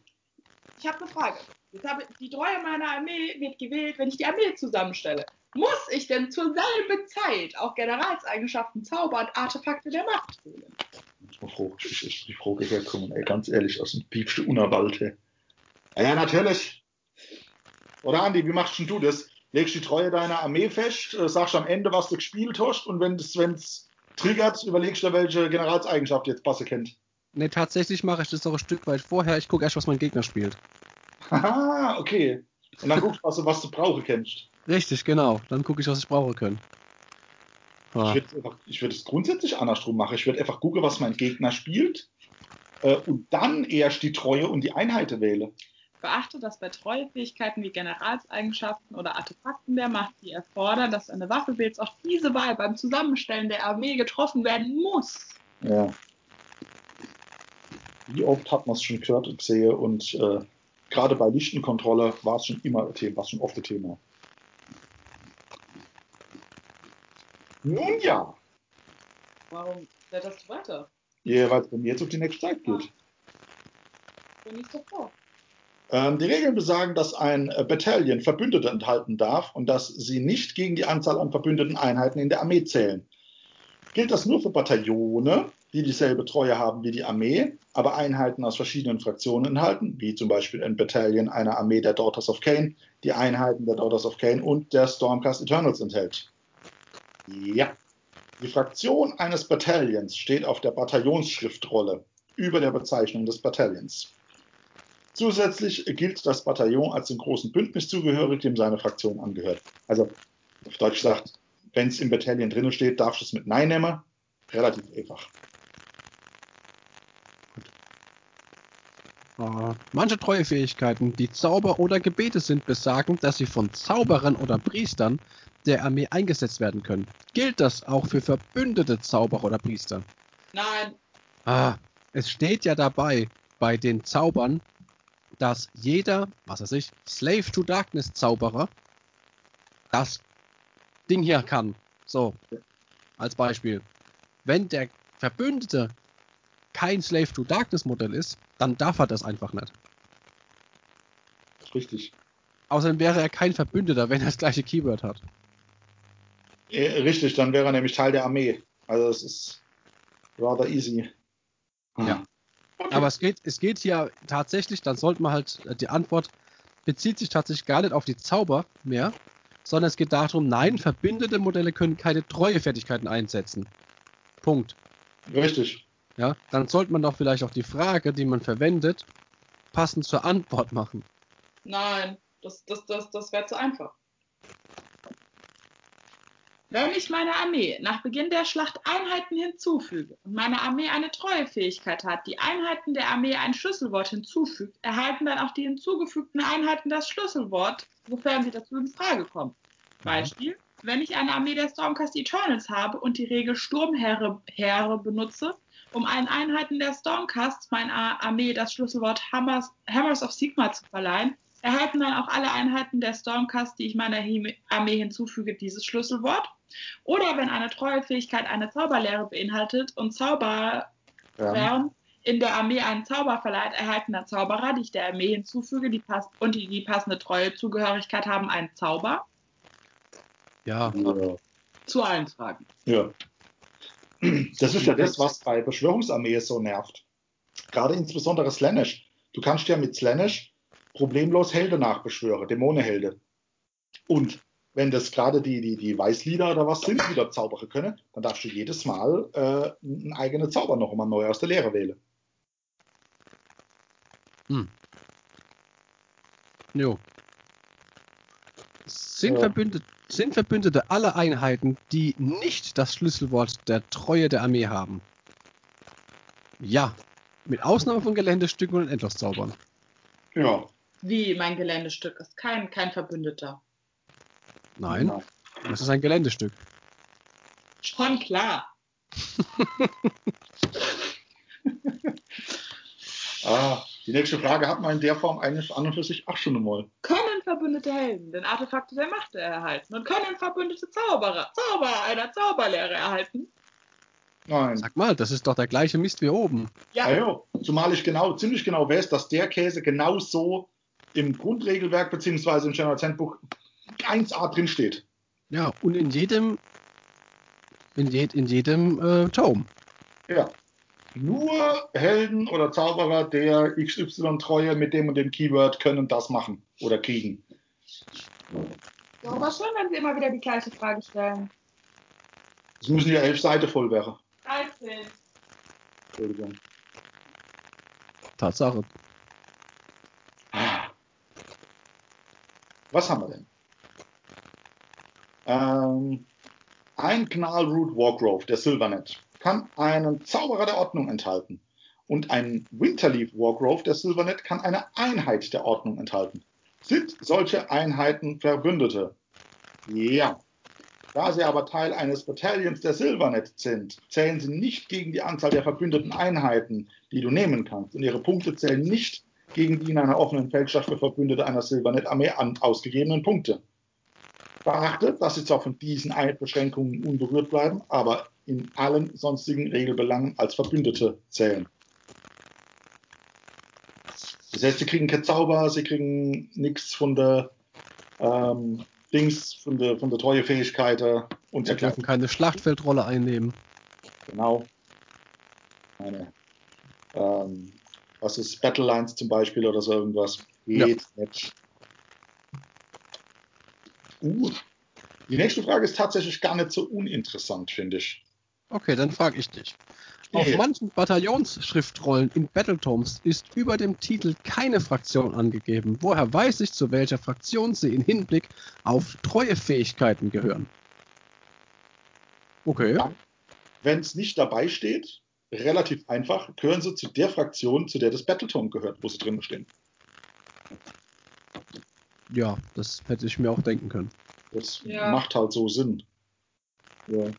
Ich habe eine Frage. Jetzt habe die Treue meiner Armee wird gewählt, wenn ich die Armee zusammenstelle. Muss ich denn zur selben Zeit auch Generalseigenschaften, Zauber und Artefakte der Macht bin froh, ich ist die Frage herkommen, ey, ganz ehrlich, aus dem piepste Unerwald. ey. Ja, ja, natürlich. Oder Andi, wie machst denn du das? Legst die Treue deiner Armee fest, äh, sagst am Ende, was du gespielt hast und wenn es triggert, überlegst du, welche Generalseigenschaft jetzt passe kennt. Ne, tatsächlich mache ich das noch ein Stück weit vorher. Ich gucke erst, was mein Gegner spielt. Haha, okay. Und dann guckst du, was du, was du brauchen kennst. Richtig, genau. Dann gucke ich, was ich brauche können. Ah. Ich würde würd es grundsätzlich andersrum machen. Ich würde einfach gucken, was mein Gegner spielt äh, und dann erst die Treue und die Einheiten wähle. Beachte, dass bei Treuefähigkeiten wie Generalseigenschaften oder Artefakten der Macht, die erfordern, dass eine Waffe wählst, auch diese Wahl beim Zusammenstellen der Armee getroffen werden muss. Ja. Wie oft hat man es schon gehört und gesehen und äh, gerade bei Lichtenkontrolle war es schon immer ein Thema, war es schon oft ein Thema. Nun ja, Warum blätterst du weiter? ja weil es bei mir jetzt auf die nächste Zeit geht. So nicht so vor. Ähm, die Regeln besagen, dass ein äh, Battalion Verbündete enthalten darf und dass sie nicht gegen die Anzahl an verbündeten Einheiten in der Armee zählen. Gilt das nur für Bataillone, die dieselbe Treue haben wie die Armee, aber Einheiten aus verschiedenen Fraktionen enthalten, wie zum Beispiel ein Battalion einer Armee der Daughters of Cain, die Einheiten der Daughters of Cain und der Stormcast Eternals enthält. Ja. Die Fraktion eines Bataillons steht auf der Bataillonsschriftrolle über der Bezeichnung des Bataillons. Zusätzlich gilt das Bataillon als dem großen Bündnis zugehörig, dem seine Fraktion angehört. Also, auf Deutsch gesagt, wenn es im Bataillon drinnen steht, darfst du es mit Nein nehmen. Relativ einfach. Ah, Manche Treuefähigkeiten, die Zauber oder Gebete sind, besagen, dass sie von Zauberern oder Priestern der Armee eingesetzt werden können. Gilt das auch für verbündete Zauberer oder Priester? Nein, Ah, es steht ja dabei bei den Zaubern, dass jeder, was weiß ich, Slave to Darkness Zauberer das Ding hier kann. So, als Beispiel. Wenn der Verbündete kein Slave to Darkness Modell ist, dann darf er das einfach nicht. Richtig. Außerdem wäre er kein Verbündeter, wenn er das gleiche Keyword hat. Äh, richtig, dann wäre er nämlich Teil der Armee. Also es ist rather easy. Ja. Aber es geht, es geht hier tatsächlich, dann sollte man halt, äh, die Antwort bezieht sich tatsächlich gar nicht auf die Zauber mehr, sondern es geht darum, nein, verbindete Modelle können keine Treuefertigkeiten einsetzen. Punkt. Richtig. Ja, dann sollte man doch vielleicht auch die Frage, die man verwendet, passend zur Antwort machen. nein, das, das, das, das wäre zu einfach. Wenn ich meiner Armee nach Beginn der Schlacht Einheiten hinzufüge und meine Armee eine Treuefähigkeit hat, die Einheiten der Armee ein Schlüsselwort hinzufügt, erhalten dann auch die hinzugefügten Einheiten das Schlüsselwort, sofern sie dazu in Frage kommen. Beispiel, wenn ich eine Armee der Stormcast Eternals habe und die Regel Sturmheere Heere benutze, um allen Einheiten der Stormcast meiner Armee das Schlüsselwort Hammers, Hammers of Sigma zu verleihen, erhalten dann auch alle Einheiten der Stormcast, die ich meiner Armee hinzufüge, dieses Schlüsselwort. Oder wenn eine Treuefähigkeit eine Zauberlehre beinhaltet und Zauberer Ja. in der Armee einen Zauber verleiht, erhalten dann Zauberer, die ich der Armee hinzufüge die pass und die die passende Treuezugehörigkeit haben, einen Zauber. Ja, Ja. Zu allen Fragen. ja. Das ist ja das, was bei Beschwörungsarmee so nervt. Gerade insbesondere Slaanesh. Du kannst ja mit Slaanesh problemlos Helden nachbeschwören, Dämonenhelden. Und wenn das gerade die, die, die Weißlieder oder was sind, die dort zaubern können, dann darfst du jedes Mal äh, einen eigenen Zauber noch mal neu aus der Lehre wählen. Hm. Jo. Sind, Ja. Verbündete, sind Verbündete alle Einheiten, die nicht das Schlüsselwort der Treue der Armee haben? Ja. Mit Ausnahme von Geländestücken und Endloszaubern. Ja. Wie mein Geländestück ist kein, kein Verbündeter. Nein, das ist ein Geländestück. Schon klar. Ah, die nächste Frage hat man in der Form eigentlich an und für sich auch schon einmal. Können verbündete Helden denn Artefakte der Macht erhalten? Und können verbündete Zauberer, Zauberer einer Zauberlehre erhalten? Nein. Sag mal, das ist doch der gleiche Mist wie oben. Ja, Ah, ja. Zumal ich genau, ziemlich genau weiß, dass der Käse genau so im Grundregelwerk bzw. im General Handbuch 1a drin steht. Ja, und in jedem in, je, in jedem äh, Tome. Ja. Nur Helden oder Zauberer der XY-Treue mit dem und dem Keyword können das machen oder kriegen. Ja, aber schon, wenn Sie immer wieder die gleiche Frage stellen. Es müssen ja elf Seiten voll werden. 13. Entschuldigung. Tatsache. Was haben wir denn? Ähm, ein Gnarlroot Wargrove, der Silvernet, kann einen Zauberer der Ordnung enthalten. Und ein Winterleaf Wargrove, der Silvernet, kann eine Einheit der Ordnung enthalten. Sind solche Einheiten Verbündete? Ja. Da sie aber Teil eines Battalions der Silvernet sind, zählen sie nicht gegen die Anzahl der verbündeten Einheiten, die du nehmen kannst. Und ihre Punkte zählen nicht gegen die in einer offenen Feldstadt für Verbündete einer Silvernet-Armee an- ausgegebenen Punkte. Beachtet, dass sie zwar von diesen Beschränkungen unberührt bleiben, aber in allen sonstigen Regelbelangen als Verbündete zählen. Das heißt, sie kriegen kein Zauber, sie kriegen nichts von der ähm, Dings, von der, von der Treuefähigkeit äh, und Sie dürfen keine Schlachtfeldrolle einnehmen. Genau. Eine, ähm, was ist Battle Lines zum Beispiel oder so irgendwas? Geht nicht. Uh, die nächste Frage ist tatsächlich gar nicht so uninteressant, finde ich. Okay, dann frage ich dich. Auf Nee. manchen Bataillonsschriftrollen in Battletomes ist über dem Titel keine Fraktion angegeben. Woher weiß ich, zu welcher Fraktion sie in Hinblick auf Treuefähigkeiten gehören? Okay. Ja. Wenn es nicht dabei steht, relativ einfach, gehören sie zu der Fraktion, zu der das Battletome gehört, wo sie drin stehen. Ja, das hätte ich mir auch denken können. Das Ja. macht halt so Sinn. Ja.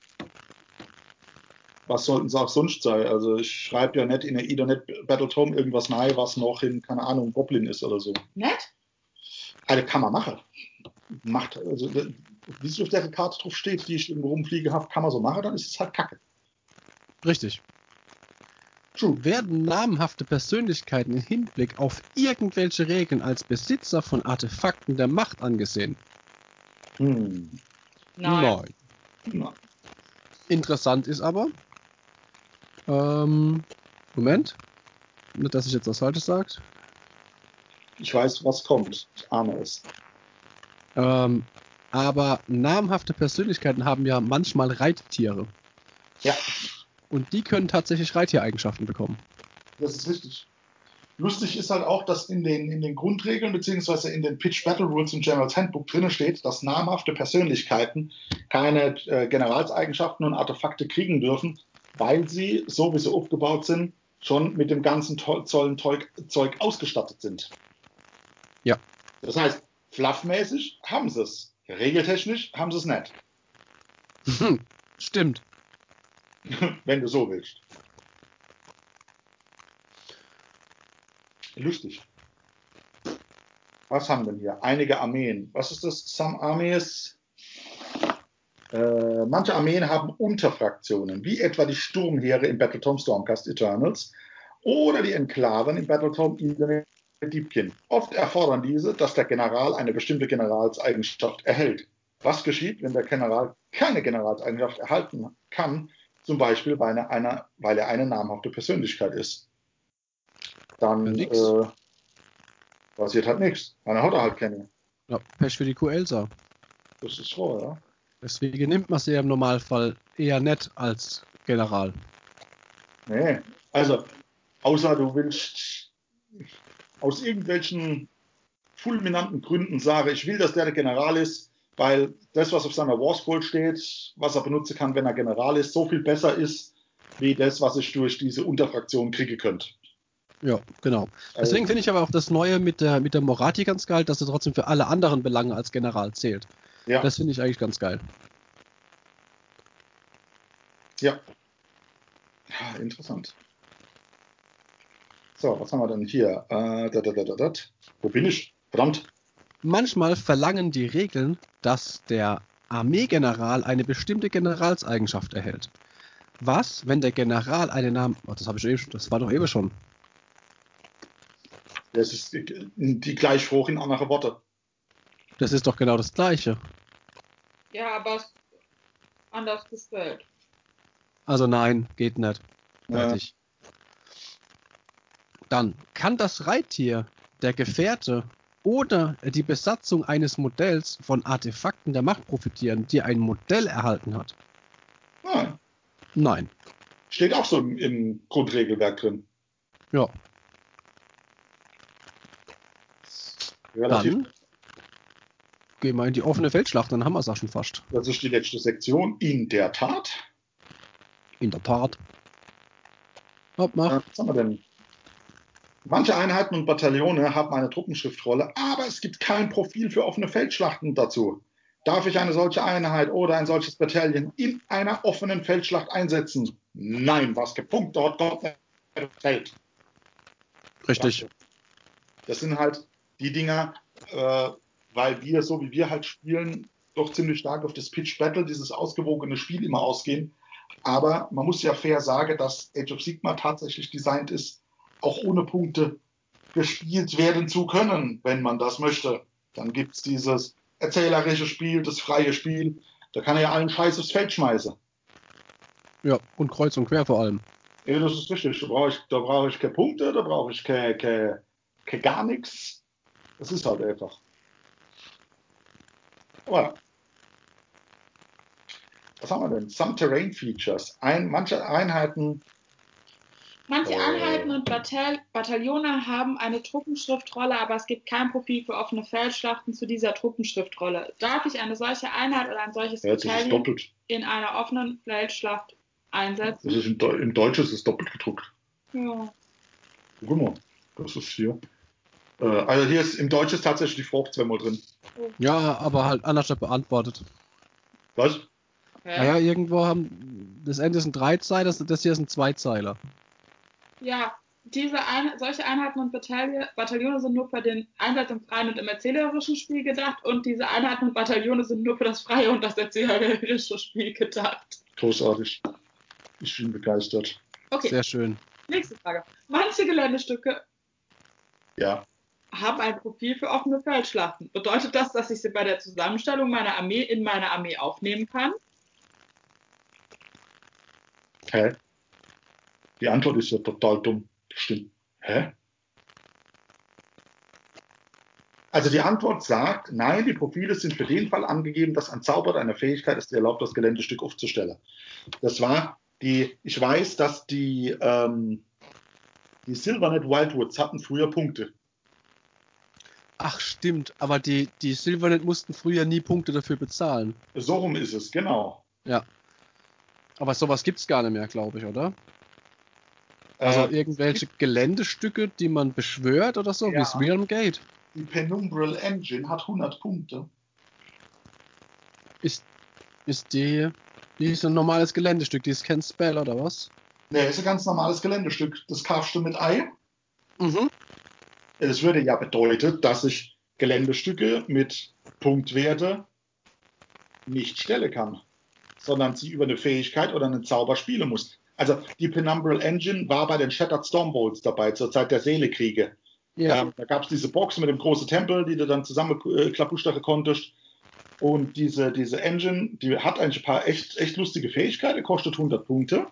Was sollten sie auch sonst sein? Also ich schreibe ja nicht in der Ethernet Battletome irgendwas nahe, was noch in, keine Ahnung, Goblin ist oder so. Nett? Also kann man machen. Macht, also wie es auf der Karte drauf steht, die ich irgendwo rumfliege habe, kann man so machen, dann ist es halt Kacke. Richtig. True. Werden namhafte Persönlichkeiten im Hinblick auf irgendwelche Regeln als Besitzer von Artefakten der Macht angesehen? Hm. Nein. Na, Interessant ist aber, ähm, Moment, nicht, dass ich jetzt was Falsches sage. Ich weiß, was kommt. Ich ahne es. Ähm, aber namhafte Persönlichkeiten haben ja manchmal Reittiere. Ja, Und die können tatsächlich Reittiereigenschaften bekommen. das ist richtig. Lustig ist halt auch, dass in den, in den Grundregeln beziehungsweise in den Pitch Battle Rules im General's Handbook drin steht, dass namhafte Persönlichkeiten keine äh, Generalseigenschaften und Artefakte kriegen dürfen, weil sie, so wie sie aufgebaut sind, schon mit dem ganzen Zollen Zeug, Zeug ausgestattet sind. Ja. Das heißt, fluffmäßig haben sie es. Regeltechnisch haben sie es nicht, Stimmt. wenn du so willst. Lustig. Was haben wir hier? Einige Armeen. Was ist das? Some Armies. Äh, manche Armeen haben Unterfraktionen, wie etwa die Sturmheere im Battletome Stormcast Eternals oder die Enklaven im Battletome Eden Deepkin. Oft erfordern diese, dass der General eine bestimmte Generalseigenschaft erhält. Was geschieht, wenn der General keine Generalseigenschaft erhalten kann, zum Beispiel weil er eine, weil er eine namhafte Persönlichkeit ist? Dann Ja, äh, passiert halt nichts. Dann hat er halt keine. Ja, Pech für die Q-Elsa. Das ist so, ja. Deswegen nimmt man sie ja im Normalfall eher nett als General. Nee, also, außer du willst aus irgendwelchen fulminanten Gründen sagen, ich will, dass der der General ist, weil das, was auf seiner Warscroll steht, was er benutzen kann, wenn er General ist, so viel besser ist, wie das, was ich durch diese Unterfraktion kriegen könnte. Ja, genau. Deswegen Also- finde ich aber auch das Neue mit der, mit der Morati ganz geil, dass er trotzdem für alle anderen Belange als General zählt. Ja, Das finde ich eigentlich ganz geil. ja. Ja, interessant. So, was haben wir denn hier? Äh, da, da, da, da, da. Wo bin ich? Verdammt. Manchmal verlangen die Regeln, dass der Armeegeneral eine bestimmte Generalseigenschaft erhält. Was, wenn der General einen Namen. Oh, das habe ich eben schon, das war doch eben schon. Das ist die, die gleich hoch in andere Worte. Das ist doch genau das Gleiche. Ja, aber es anders gestellt. Also nein, geht nicht. Ja. Fertig. Dann kann das Reittier, der Gefährte oder die Besatzung eines Modells von Artefakten der Macht profitieren, die ein Modell erhalten hat? Ah, Nein. steht auch so im, im Grundregelwerk drin. Ja. Relativ. Dann gehen wir in die offene Feldschlacht, dann haben wir es auch schon fast. Das ist die letzte Sektion. In der Tat. In der Tat. Hopp, mach. was haben wir denn? Manche Einheiten und Bataillone haben eine Truppenschriftrolle, aber es gibt kein Profil für offene Feldschlachten dazu. Darf ich eine solche Einheit oder ein solches Bataillon in einer offenen Feldschlacht einsetzen? Nein, was gepunkt dort Gott fällt. Richtig. Das sind halt die Dinger, äh, weil wir, so wie wir halt spielen, doch ziemlich stark auf das Pitch Battle, dieses ausgewogene Spiel immer ausgehen. Aber man muss ja fair sagen, dass Age of Sigma tatsächlich designt ist, auch ohne Punkte gespielt werden zu können, wenn man das möchte. Dann gibt es dieses erzählerische Spiel, das freie Spiel. Da kann er ja allen Scheiß aufs Feld schmeißen. Ja, und kreuz und quer vor allem. Ja, das ist richtig. Da brauche ich, da brauche ich keine Punkte, da brauche ich keine, keine, keine gar nichts. Das ist halt einfach. Aber was haben wir denn? Some Terrain Features. Ein, manche Einheiten, Manche Äh. Einheiten und Batall Bataillone haben eine Truppenschriftrolle, aber es gibt kein Profil für offene Feldschlachten zu dieser Truppenschriftrolle. Darf ich eine solche Einheit oder ein solches ja, das Bataillon in einer offenen Feldschlacht Das einsetzen? ist im, im Deutschen ist es doppelt gedruckt. Ja. Guck mal, das ist hier. Äh, also hier ist im Deutschen ist tatsächlich die Frucht zweimal drin. Ja, aber halt anders beantwortet. Was? Okay. Naja, irgendwo haben. Das Ende ist ein Dreizeiler, das, das hier ist ein Zweizeiler. Ja, diese ein solche Einheiten und Bataille Bataillone sind nur für den Einsatz im freien und im erzählerischen Spiel gedacht und diese Einheiten und Bataillone sind nur für das freie und das erzählerische Spiel gedacht. Großartig. Ich bin begeistert. Okay, Sehr schön. nächste Frage. Manche Geländestücke Ja. haben ein Profil für offene Feldschlachten. Bedeutet das, dass ich sie bei der Zusammenstellung meiner Armee in meine Armee aufnehmen kann? Hä? Die Antwort ist ja total dumm. Stimmt. Hä? Also die Antwort sagt, nein, die Profile sind für den Fall angegeben, dass ein Zauber oder eine Fähigkeit es dir erlaubt, das Geländestück aufzustellen. Das war die, ich weiß, dass die, ähm, die Silvernet Wildwoods hatten früher Punkte. Ach, stimmt. Aber die, die Silvernet mussten früher nie Punkte dafür bezahlen. So rum ist es, genau. Ja. Aber sowas gibt's gar nicht mehr, glaube ich, oder? Also Äh, irgendwelche Geländestücke, die man beschwört oder so, Ja. wie es Realm Gate. die Penumbral Engine hat 100 Punkte. Ist, ist die, die ist ein normales Geländestück, die ist kein Spell oder was? Ne, ist ein ganz normales Geländestück. Das kaufst du mit Ei. Mhm. Es würde ja bedeuten, dass ich Geländestücke mit Punktwerte nicht stellen kann, sondern sie über eine Fähigkeit oder einen Zauber spielen muss. Also die Penumbral Engine war bei den Shattered Stormbolts dabei, zur Zeit der Seelekriege. Ja. Ähm, da gab es diese Box mit dem großen Tempel, die du dann zusammen äh, konntest. Und diese, diese Engine, die hat eigentlich ein paar echt, echt lustige Fähigkeiten, kostet 100 Punkte.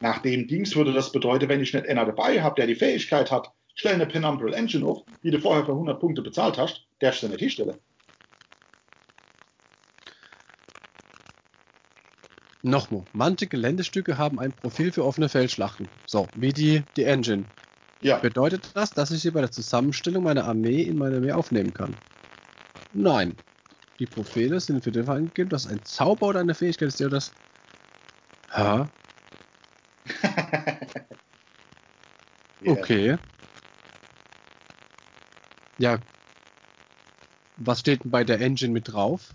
Nach dem Dings würde das bedeuten, wenn ich nicht einer dabei habe, der die Fähigkeit hat, stell eine Penumbral Engine auf, die du vorher für 100 Punkte bezahlt hast, darfst du nicht hinstellen. Nochmal, manche Geländestücke haben ein Profil für offene Feldschlachten. So, wie die, die Engine. Ja. Bedeutet das, dass ich sie bei der Zusammenstellung meiner Armee in meine Armee aufnehmen kann? Nein. Die Profile sind für den Fall angegeben, dass ein Zauber oder eine Fähigkeit ist, die das. Ha? Ja. Okay. Ja. Was steht denn bei der Engine mit drauf?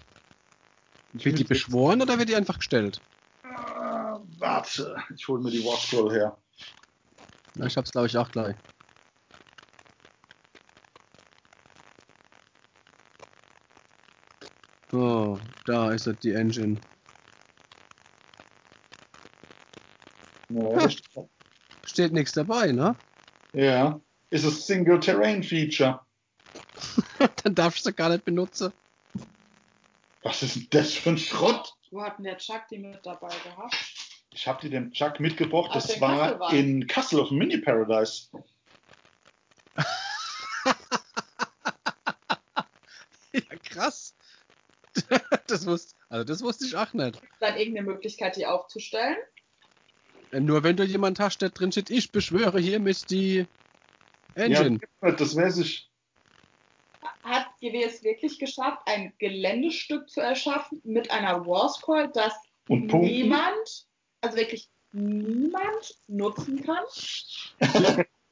Wird die beschworen oder wird die einfach gestellt? Warte, ich hole mir die Warscroll her. Na, ich hab's glaube ich auch gleich. So, da ist es die Engine. Ja, das steht- nichts dabei, ne? ja. ist es Single Terrain Feature. Dann darfst du sie gar nicht benutzen. Was ist denn das für ein Schrott? Wo hat denn der Chuck die mit dabei gehabt? Ich habe die dem Chuck mitgebracht. Das den war Kasselwald. in Castle of Mini Paradise. ja, krass. Das wusste, also das wusste ich auch nicht. Ist dann irgendeine Möglichkeit, die aufzustellen? Nur wenn du jemand hast, der drin steht, ich beschwöre hiermit die Engine. Ja, das weiß ich. Hat GW es wirklich geschafft, ein Geländestück zu erschaffen mit einer Warscroll, das Und Punkten. niemand, also wirklich niemand nutzen kann?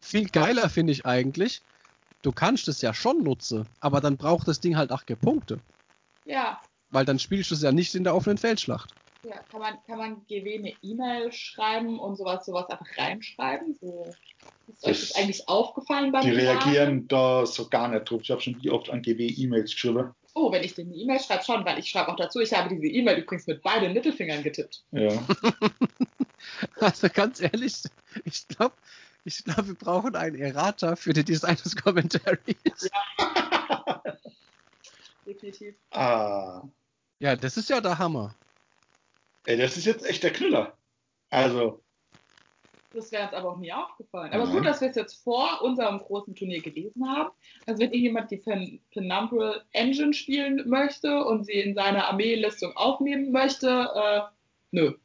Viel geiler finde ich eigentlich, du kannst es ja schon nutzen, aber dann braucht das Ding halt auch Punkte. Ja. Weil dann spielst du es ja nicht in der offenen Feldschlacht. Ja, kann man, kann man GW eine E-Mail schreiben und sowas, sowas einfach reinschreiben? So, ist euch das Das- eigentlich aufgefallen beim Die reagieren da so gar nicht drauf. Ich habe schon wie oft an GW E-Mails geschrieben. Oh, wenn ich dir eine E-Mail schreibe, schon, weil ich schreibe auch dazu, ich habe diese E-Mail übrigens mit beiden Mittelfingern getippt. Ja. Also ganz ehrlich, ich glaube, ich glaub, wir brauchen einen Errata für die Design des Commentaries. Definitiv. ah. Ja, das ist ja der Hammer. Ey, das ist jetzt echt der Knüller. Also, Das wäre uns aber auch nie aufgefallen. Aber Nein. gut, dass wir es jetzt vor unserem großen Turnier gelesen haben. Also wenn irgendjemand die Pen Penumbral Engine spielen möchte und sie in seine Armeelistung aufnehmen möchte, äh, nö.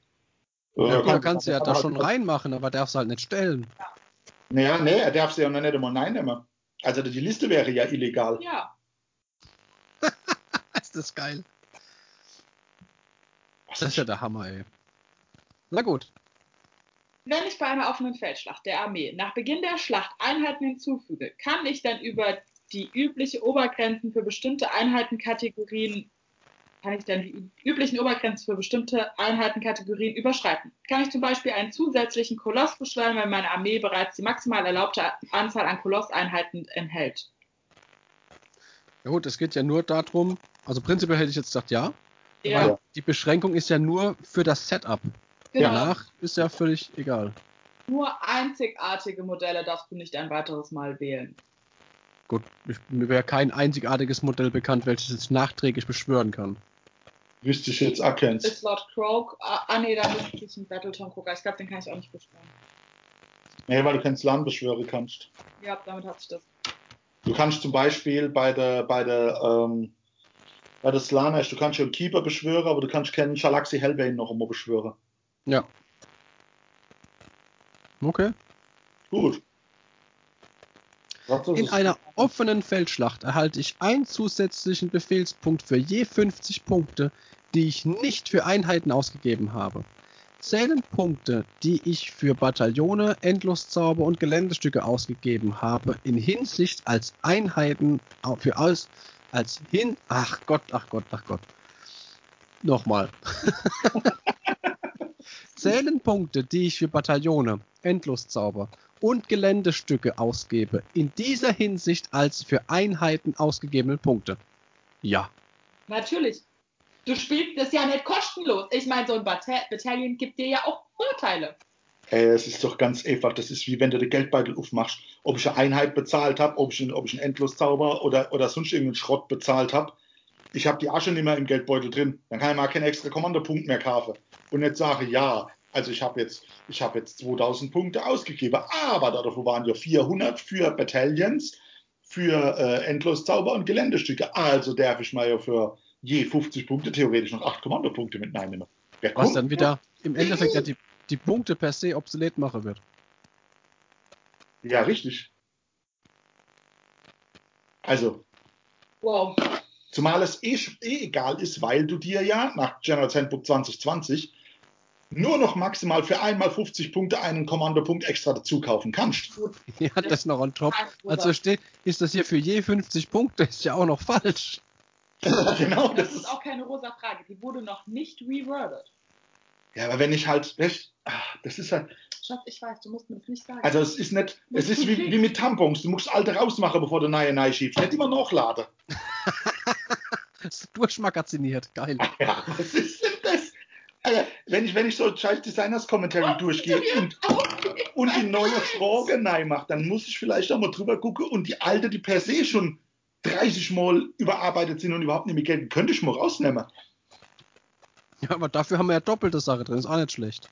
Ja, da kannst du ja da schon reinmachen, aber darfst halt nicht stellen. Naja, nee, er darf sie ja noch nicht einmal Nein nehmen. Also die Liste wäre ja illegal. Ja, Ist das geil. Das ist ja der Hammer, ey. Na gut. Wenn ich bei einer offenen Feldschlacht der Armee nach Beginn der Schlacht Einheiten hinzufüge, kann ich dann über die übliche Obergrenzen für bestimmte Einheitenkategorien kann ich dann die üblichen Obergrenzen für bestimmte Einheitenkategorien überschreiten. Kann ich zum Beispiel einen zusätzlichen Koloss beschwören, wenn meine Armee bereits die maximal erlaubte Anzahl an Kolosseinheiten enthält? Ja gut, es geht ja nur darum, also prinzipiell hätte ich jetzt gesagt ja, Ja, weil die Beschränkung ist ja nur für das Setup. Genau. Danach ist ja völlig egal. Nur einzigartige Modelle darfst du nicht ein weiteres Mal wählen. Gut, ich, mir wäre kein einzigartiges Modell bekannt, welches ich nachträglich beschwören kann. Wüsste ich jetzt auch keins. Ist Lord Croak, ah, ah nee, da müsste ich einen Battleton gucken. Ich glaube, den kann ich auch nicht beschwören. Nee, weil du keinen Slan beschwören kannst. Ja, damit hat sich das. Du kannst zum Beispiel bei der, bei der, ähm, bei der Slana, du kannst schon Keeper beschwören, aber du kannst keinen Shalaxi Hellbane noch immer beschwören. Ja. Okay. Gut. In einer offenen Feldschlacht erhalte ich einen zusätzlichen Befehlspunkt für je 50 Punkte, die ich nicht für Einheiten ausgegeben habe. Zählen Punkte, die ich für Bataillone, Endloszauber und Geländestücke ausgegeben habe, in Hinsicht als Einheiten für aus als hin ach Gott, ach Gott, ach Gott. Nochmal. Zählen Punkte, die ich für Bataillone, Endloszauber und Geländestücke ausgebe, in dieser Hinsicht als für Einheiten ausgegebene Punkte. Ja. Natürlich. Du spielst das ja nicht kostenlos. Ich meine, so ein Battalion gibt dir ja auch Vorteile. Ey, es ist doch ganz einfach. Das ist wie wenn du den Geldbeutel aufmachst. Ob ich eine Einheit bezahlt habe, ob ich, einen- ob ich einen Endloszauber oder, oder sonst irgendeinen Schrott bezahlt habe. Ich habe die Asche nicht mehr im Geldbeutel drin. Dann kann ich mal keinen extra Kommandopunkt mehr kaufen. Und nicht sage, ja, also ich habe jetzt, ich habe jetzt 2000 Punkte ausgegeben, aber dafür waren ja 400 für Battalions, für äh, Endloszauber und Geländestücke. Also darf ich mal ja für je 50 Punkte theoretisch noch 8 Kommandopunkte mit reinnehmen. Ja, Was dann wieder im Endeffekt ja die, die Punkte per se obsolet machen wird. Ja, richtig. Also, Wow. zumal es eh, eh egal ist, weil du dir ja nach General Handbook 2020 nur noch maximal für einmal 50 Punkte einen Kommandopunkt extra dazu kaufen kannst. Ja, das noch on top. Also steht, ist das hier für je 50 Punkte, ist ja auch noch falsch. genau, Das das ist ist. auch keine rosa Frage. Die wurde noch nicht rewordet. Ja, aber wenn ich halt, ah, das ist halt, Schatz, ich weiß, du musst mir das nicht sagen. also es ist nicht, es ist wie, wie mit Tampons, du musst alte rausmachen, bevor du neue neue schiebst, nicht immer nachladen. Das ist durchmagaziniert. Geil. Ja, ist das? Alter, wenn ich, wenn ich so scheiß Designers Commentary durchgehe und, und die neue Frage nein mache, dann muss ich vielleicht auch mal drüber gucken und die alte, die per se schon 30 Mal überarbeitet sind und überhaupt nicht mehr gelten, könnte ich mal rausnehmen. Ja, aber dafür haben wir ja doppelte Sache drin. Ist auch nicht schlecht.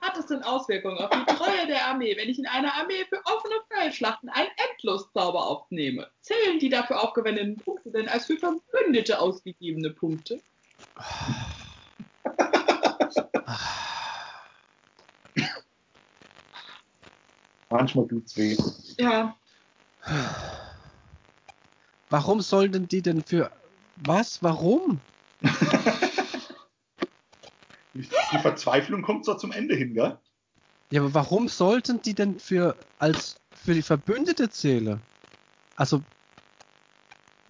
Hat es denn Auswirkungen auf die Treue der Armee, wenn ich in einer Armee für offene Feldschlachten einen Endloszauber aufnehme? Zählen die dafür aufgewendeten Punkte denn als für Verbündete ausgegebene Punkte? Manchmal tut's weh. Ja, Warum sollten die denn für. Was? Warum? Die, Verzweiflung kommt so zum Ende hin, gell? Ja, aber warum sollten die denn für als für die Verbündete zählen? Also,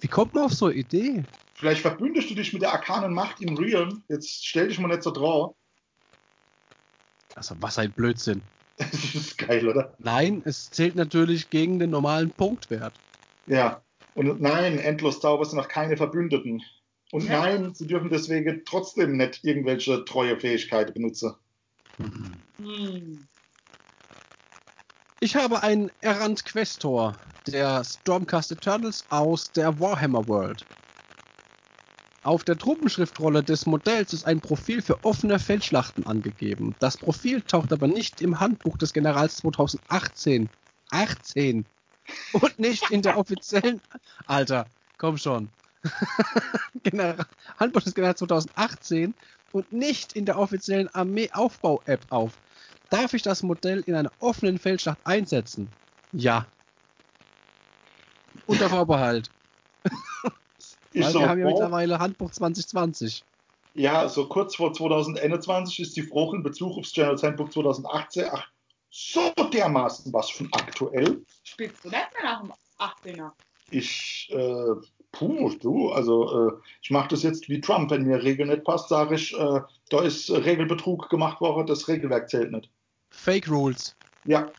wie kommt man auf so eine Idee? Vielleicht verbündest du dich mit der arkanen Macht im Realm. Jetzt stell dich mal nicht so drauf. Also, was ein Blödsinn. Das ist geil, oder? Nein, es zählt natürlich gegen den normalen Punktwert. Ja. Und nein, Endloszauber sind noch keine Verbündeten. Und Ja. nein, sie dürfen deswegen trotzdem nicht irgendwelche treue Fähigkeiten benutzen. hm. Ich habe einen Errant Questor der Stormcast Eternals aus der Warhammer World. Auf der Truppenschriftrolle des Modells ist ein Profil für offene Feldschlachten angegeben. Das Profil taucht aber nicht im Handbuch des Generals 2018. 18. Und nicht in der offiziellen. Alter, komm schon. General, Handbuch des Generals 2018 und nicht in der offiziellen Armee-Aufbau-App auf. Darf ich das Modell in einer offenen Feldschlacht einsetzen? Ja. Unter Vorbehalt. Weil so, wir haben ja oh, mittlerweile Handbuch 2020. ja, so kurz vor 2021 ist die Frucht in Bezug aufs General Handbook 2018 ach, so dermaßen was von aktuell. Spielst du nicht mehr nach dem 18er? Ich, äh, puh, du, also äh, ich mache das jetzt wie Trump. Wenn mir Regel nicht passt, sage ich, äh, da ist Regelbetrug gemacht worden, das Regelwerk zählt nicht. Fake Rules. Ja,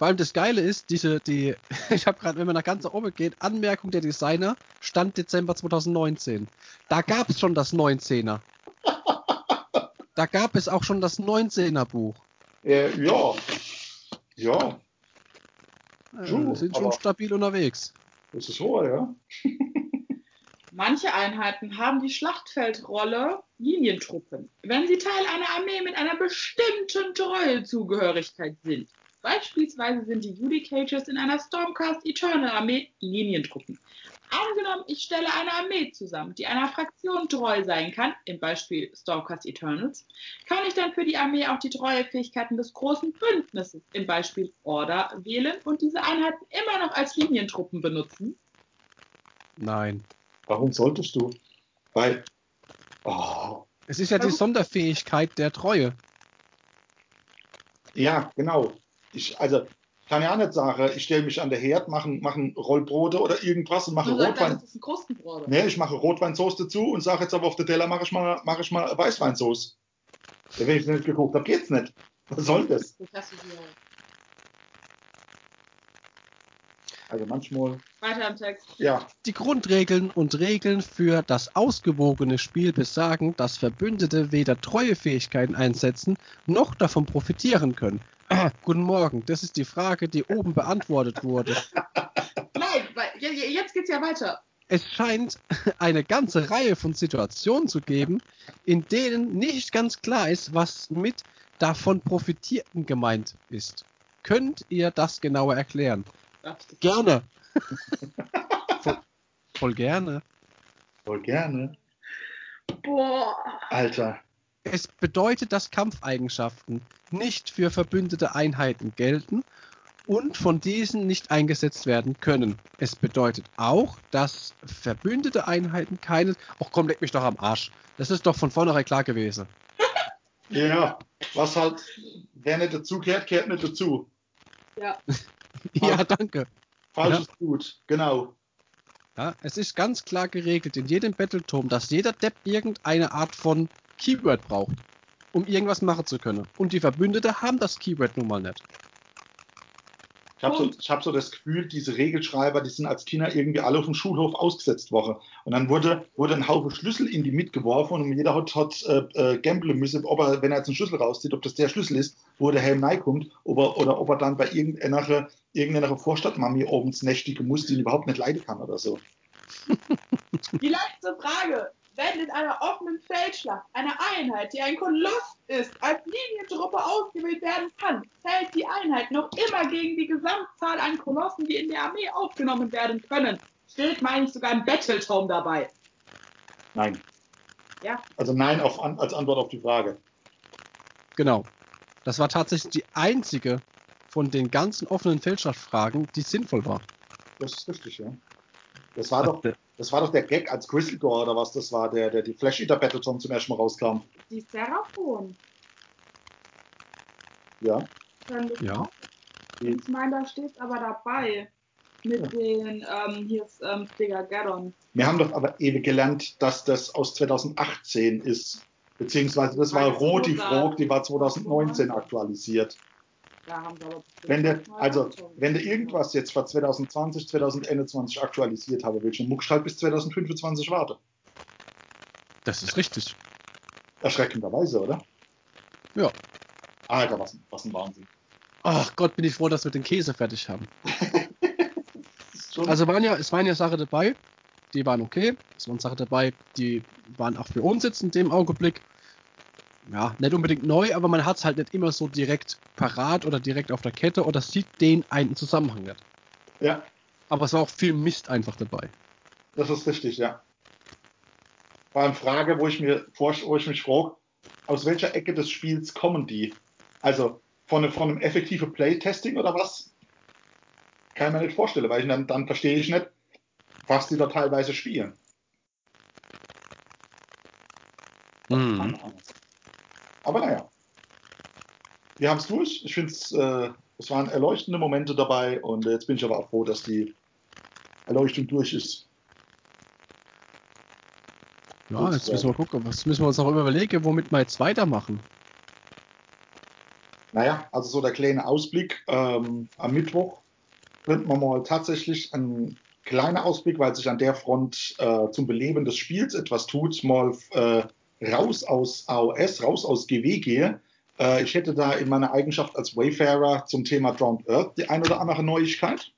Vor allem das Geile ist, diese, die, ich habe gerade, wenn man nach ganz nach oben geht, Anmerkung der Designer, Stand Dezember 2019. Da gab es schon das 19er. Da gab es auch schon das 19er Buch. äh, ja, ja, Äh, True, sind schon stabil unterwegs. das ist wahr, ja. Manche Einheiten haben die Schlachtfeldrolle Linientruppen, wenn sie Teil einer Armee mit einer bestimmten Treuezugehörigkeit sind. Beispielsweise sind die Judicages in einer Stormcast Eternal Armee Linientruppen. Angenommen, ich stelle eine Armee zusammen, die einer Fraktion treu sein kann, im Beispiel Stormcast Eternals, kann ich dann für die Armee auch die Treuefähigkeiten des großen Bündnisses, im Beispiel Order, wählen und diese Einheiten immer noch als Linientruppen benutzen? Nein. Warum solltest du? Weil, oh, Es ist ja die? Sonderfähigkeit der Treue. ja, genau. Ich, also, kann ja auch nicht sagen, ich stelle mich an der Herd, mache mach ein Rollbrote oder irgendwas und mache Rotwein. das ist ein. Nee, ich mache Rotweinsauce dazu und sage jetzt aber auf der Teller mache ich mal, mache ich mal Weißweinsauce. Wenn ich nicht geguckt habe, geht's nicht. Was soll das? Das hast du hier. Also manchmal, Weiter im Text. ja, Die Grundregeln und Regeln für das ausgewogene Spiel besagen, dass Verbündete weder Treuefähigkeiten einsetzen, noch davon profitieren können. Ah, guten Morgen, das ist die Frage, die oben beantwortet wurde. Nein, weil je- je- jetzt geht's ja weiter. Es scheint eine ganze Reihe von Situationen zu geben, in denen nicht ganz klar ist, was mit davon profitierten gemeint ist. Könnt ihr das genauer erklären? Gerne. voll, voll gerne. voll gerne. Boah. Alter, Es bedeutet, dass Kampfeigenschaften nicht für verbündete Einheiten gelten und von diesen nicht eingesetzt werden können. Es bedeutet auch, dass verbündete Einheiten keine. Ach komm, leck mich doch am Arsch. Das ist doch von vornherein klar gewesen. Ja, was halt, wer nicht dazu kehrt, kehrt nicht dazu. Ja. ja, danke. Falsch Ja. ist gut, genau. Ja, es ist ganz klar geregelt in jedem Battletome, dass jeder Depp irgendeine Art von Keyword braucht, um irgendwas machen zu können. Und die Verbündete haben das Keyword nun mal nicht. Ich habe so, ich hab so das Gefühl, diese Regelschreiber, die sind als Kinder irgendwie alle auf dem Schulhof ausgesetzt worden. Und dann wurde, wurde ein Haufen Schlüssel in die mitgeworfen und jeder hat, hat äh, äh, gamblen müssen, ob er, wenn er jetzt einen Schlüssel rauszieht, ob das der Schlüssel ist, wo der Helm kommt, ob er, oder ob er dann bei irgendeiner, irgendeiner Vorstadtmami oben nächtige muss, die ihn überhaupt nicht leiden kann oder so. Die letzte Frage. Wenn in einer offenen Feldschlacht eine Einheit, die ein Koloss ist, als Linientruppe ausgewählt werden kann, zählt die Einheit noch immer gegen die Gesamtzahl an Kolossen, die in der Armee aufgenommen werden können. Steht, meine ich, sogar ein Battletome dabei. Nein. Ja. Also nein auf, als Antwort auf die Frage. Genau. Das war tatsächlich die einzige von den ganzen offenen Feldschlachtfragen, die sinnvoll war. Das ist richtig, ja. Das war doch, das war doch der Gag als Grizzlygore oder was das war, der, der die Flash Eater Battletome zum ersten Mal rauskam. Die Seraphon. Ja. Ja. Ich meine, da steht aber dabei. Mit den, ähm, hier ist ähm, Stegageddon. Wir haben doch aber ewig gelernt, dass das aus 2018 ist. Beziehungsweise das war Roti Rosa- Frog, die war 2019 aktualisiert. Wenn der, also, wenn du irgendwas jetzt für 2020, 2021 aktualisiert habe, willst du muckst halt bis 2025 warten. Das ist richtig. Erschreckenderweise, oder? Ja. Alter, was, was ein Wahnsinn. Ach Gott, bin ich froh, dass wir den Käse fertig haben. Also waren ja, es waren ja Sachen dabei, die waren okay. Es waren Sachen dabei, die waren auch für uns jetzt in dem Augenblick. Ja, nicht unbedingt neu, aber man hat es halt nicht immer so direkt parat oder direkt auf der Kette oder sieht den einen Zusammenhang nicht. ja, Aber es war auch viel Mist einfach dabei. das ist richtig, ja. War eine Frage, wo ich, mir, wo ich mich frage, aus welcher Ecke des Spiels kommen die? Also von, einem- von einem effektiven Playtesting oder was? Kann ich mir nicht vorstellen, weil ich dann, dann verstehe ich nicht, was die da teilweise spielen. Mhm. Aber naja. Wir haben es durch. Ich finde es, äh, es waren erleuchtende Momente dabei und jetzt bin ich aber auch froh, dass die Erleuchtung durch ist. Ja, jetzt müssen wir gucken, was müssen wir uns noch überlegen, womit wir jetzt weitermachen. Naja, also so der kleine Ausblick. Ähm, am Mittwoch könnten wir mal tatsächlich ein kleiner Ausblick, weil sich an der Front äh, zum Beleben des Spiels etwas tut, mal äh, raus aus AOS, raus aus GW gehe. Äh, ich hätte da in meiner Eigenschaft als Wayfarer zum Thema Drowned Earth die ein oder andere Neuigkeit.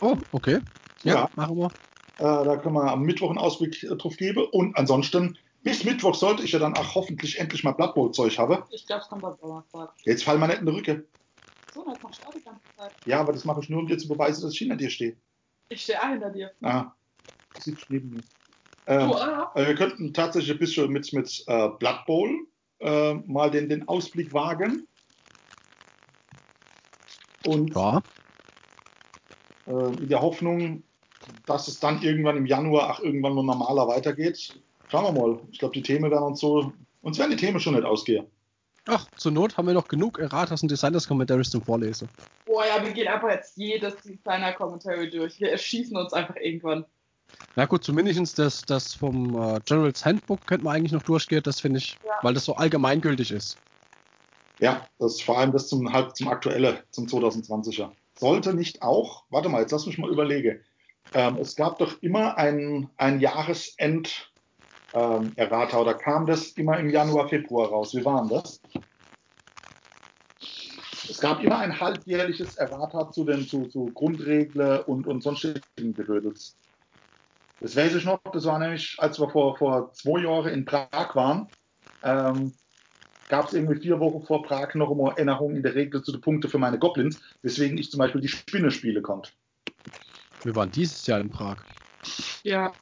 Oh, okay. Ja, Ja. machen wir. Äh, da können wir am Mittwoch einen Ausblick äh, drauf geben. Und ansonsten, bis Mittwoch sollte ich ja dann auch hoffentlich endlich mal Blood Bowl Zeug haben. Ich glaube, es kommt am Donnerstag. Jetzt fallen wir nicht in die Rücke. So, das machst du auch die ganze Zeit. Ja, aber das mache ich nur, um dir zu beweisen, dass ich hinter dir stehe. Ich stehe auch hinter dir. Ah, du sitzt neben mir. Ähm, also wir könnten tatsächlich ein bisschen mit, mit äh, Blood Bowl äh, mal den, den Ausblick wagen. Und Ja. äh, in der Hoffnung, dass es dann irgendwann im Januar, ach, irgendwann nur normaler weitergeht. Schauen wir mal. Ich glaube, die Themen werden uns so, uns werden die Themen schon nicht ausgehen. Ach, zur Not haben wir noch genug Erratas und Designers Commentaries zum Vorlesen. Boah, ja, wir gehen einfach jetzt jedes kleiner Commentary durch. Wir erschießen uns einfach irgendwann. Na gut, zumindest das, das vom äh, General's Handbook könnte man eigentlich noch durchgehen, das finde ich, Ja. weil das so allgemeingültig ist. Ja, das ist vor allem das zum, halt zum Aktuelle, zum 2020er. Sollte nicht auch, warte mal, jetzt lass mich mal überlegen. Ähm, es gab doch immer ein, ein Jahresend ähm, Errata oder kam das immer im Januar, Februar raus? Wie war denn das? Es gab immer ein halbjährliches Errata zu den zu, zu Grundregeln und, und sonstigen Gerödels. Das weiß ich noch, das war nämlich, als wir vor, vor zwei Jahren in Prag waren, ähm, gab es irgendwie vier Wochen vor Prag noch eine Erinnerung in der Regel zu den Punkten für meine Goblins, weswegen ich zum Beispiel die Spinne spielen konnte. Wir waren dieses Jahr in Prag. Ja.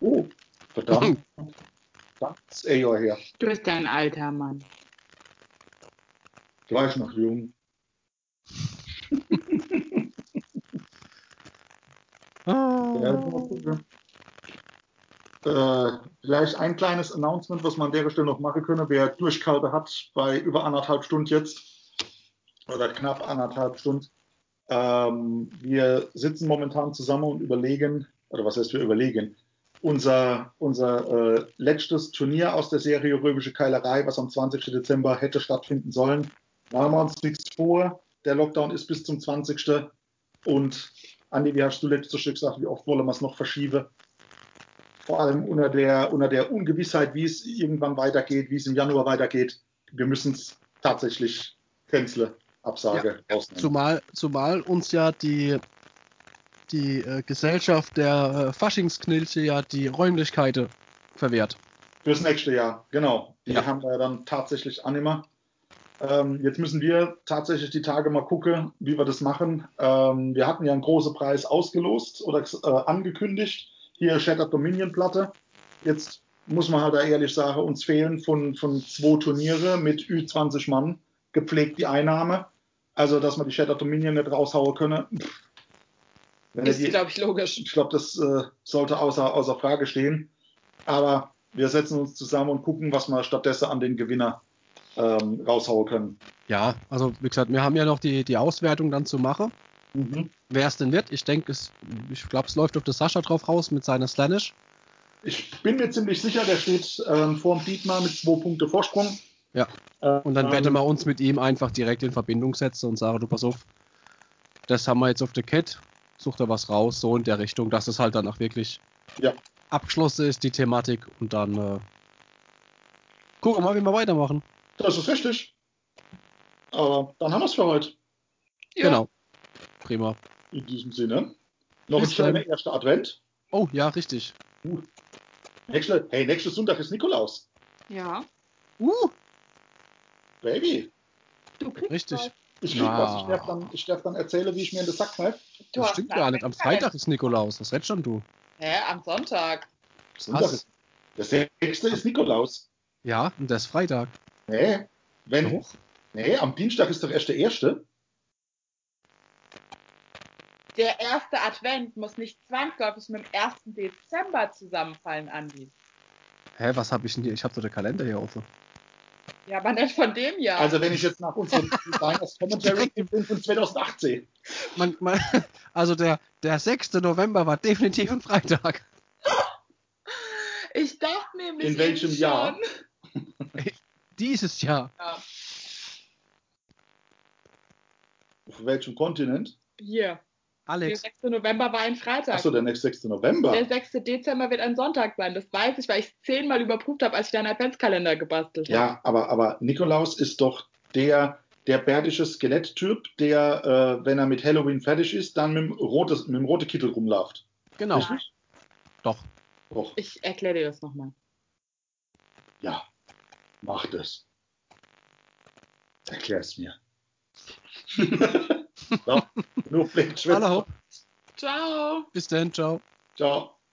Oh, verdammt. Das ist eh Jahr her. Du bist ein alter Mann. Gleich noch jung. Ah. Ja, mal gucken. Äh, vielleicht ein kleines Announcement, was man an der Stelle noch machen könnte, wer Durchkalte hat bei über anderthalb Stunden jetzt oder knapp anderthalb Stunden. Ähm, wir sitzen momentan zusammen und überlegen, oder was heißt wir überlegen, unser, unser äh, letztes Turnier aus der Serie Römische Keilerei, was am 20. Dezember hätte stattfinden sollen. Machen wir uns nichts vor. Der Lockdown ist bis zum 20. Und Andi, wie hast du letztes Stück gesagt, wie oft wollen wir es noch verschieben? Vor allem unter der, unter der Ungewissheit, wie es irgendwann weitergeht, wie es im Januar weitergeht. Wir müssen es tatsächlich canceln, Absage rausnehmen. Zumal, zumal uns ja die, die äh, Gesellschaft der äh, Faschingsknilche ja die Räumlichkeiten verwehrt. Fürs nächste Jahr, genau. Die Ja. haben wir dann tatsächlich anima. Ähm, jetzt müssen wir tatsächlich die Tage mal gucken, wie wir das machen. Ähm, wir hatten ja einen großen Preis ausgelost oder äh, angekündigt. Hier Shattered Dominion Platte. Jetzt muss man halt da ehrlich sagen, uns fehlen von, von zwei Turniere mit Ü20 Mann gepflegt die Einnahme. Also, dass man die Shattered Dominion nicht raushauen. Wenn Ist, glaube ich, logisch. ich glaube, das äh, sollte außer, außer Frage stehen. Aber wir setzen uns zusammen und gucken, was wir stattdessen an den Gewinner ähm, raushauen können. Ja, also wie gesagt, wir haben ja noch die, die Auswertung dann zu machen. Mhm. Wer es denn wird, ich denke, es, ich glaube, es läuft auf das Sascha drauf raus mit seiner Slanish. Ich bin mir ziemlich sicher, der steht ähm, vor dem Dietmar mit zwei Punkte Vorsprung. Ja. Und dann ähm, werden wir uns mit ihm einfach direkt in Verbindung setzen und sagen, du pass auf, das haben wir jetzt auf der Cat, such da was raus, so in der Richtung, dass es halt dann auch wirklich Ja. abgeschlossen ist, die Thematik. Und dann äh, gucken wir mal, wie wir weitermachen. Das ist richtig. Aber dann haben wir es für heute. Ja. Genau. Prima. In diesem Sinne. Noch ein schöner dann. erster Advent. Oh, ja, richtig. Nächste, hey, nächsten Sonntag ist Nikolaus. Ja. Uh, Baby. Du kriegst richtig. was. Ich krieg Na. was. Ich darf, dann, ich darf dann erzählen, wie ich mir in den Sack kneife. Du Das hast stimmt gar nicht. Am. Freitag ist Nikolaus. Was redest schon du? Hä, am Sonntag. Sonntag ist, der sechste ist Nikolaus. Ja, und der ist Freitag. Nee. Wenn, Doch. nee, am Dienstag ist doch erst der erste. Der erste Advent muss nicht zwangsläufig mit dem 1. Dezember zusammenfallen, Andi. Hä, was habe ich denn hier? Ich habe doch den Kalender hier offen. Ja, aber nicht von dem Jahr. Also wenn ich jetzt nach unserem Designers Commentary bin von 2018. Man, man, also der, der 6. November war definitiv ein Freitag. ich dachte nämlich. In welchem Jahr? schon. Dieses Jahr. Ja. Auf welchem Kontinent? Hier. Der Alex, 6. November war ein Freitag. Achso, der nächste 6. November. Der 6. Dezember wird ein Sonntag sein. Das weiß ich, weil ich es zehnmal überprüft habe, als ich deinen Adventskalender gebastelt habe. Ja, aber, aber Nikolaus ist doch der, der bärtische Skeletttyp, der, äh, wenn er mit Halloween fertig ist, dann mit dem, rotes, mit dem roten Kittel rumläuft. genau. Richtig? Doch. Doch, Ich erkläre dir das nochmal. ja. Mach das. Erklär's mir. so, nur Hallo. Ciao. Bis dann, ciao. Ciao.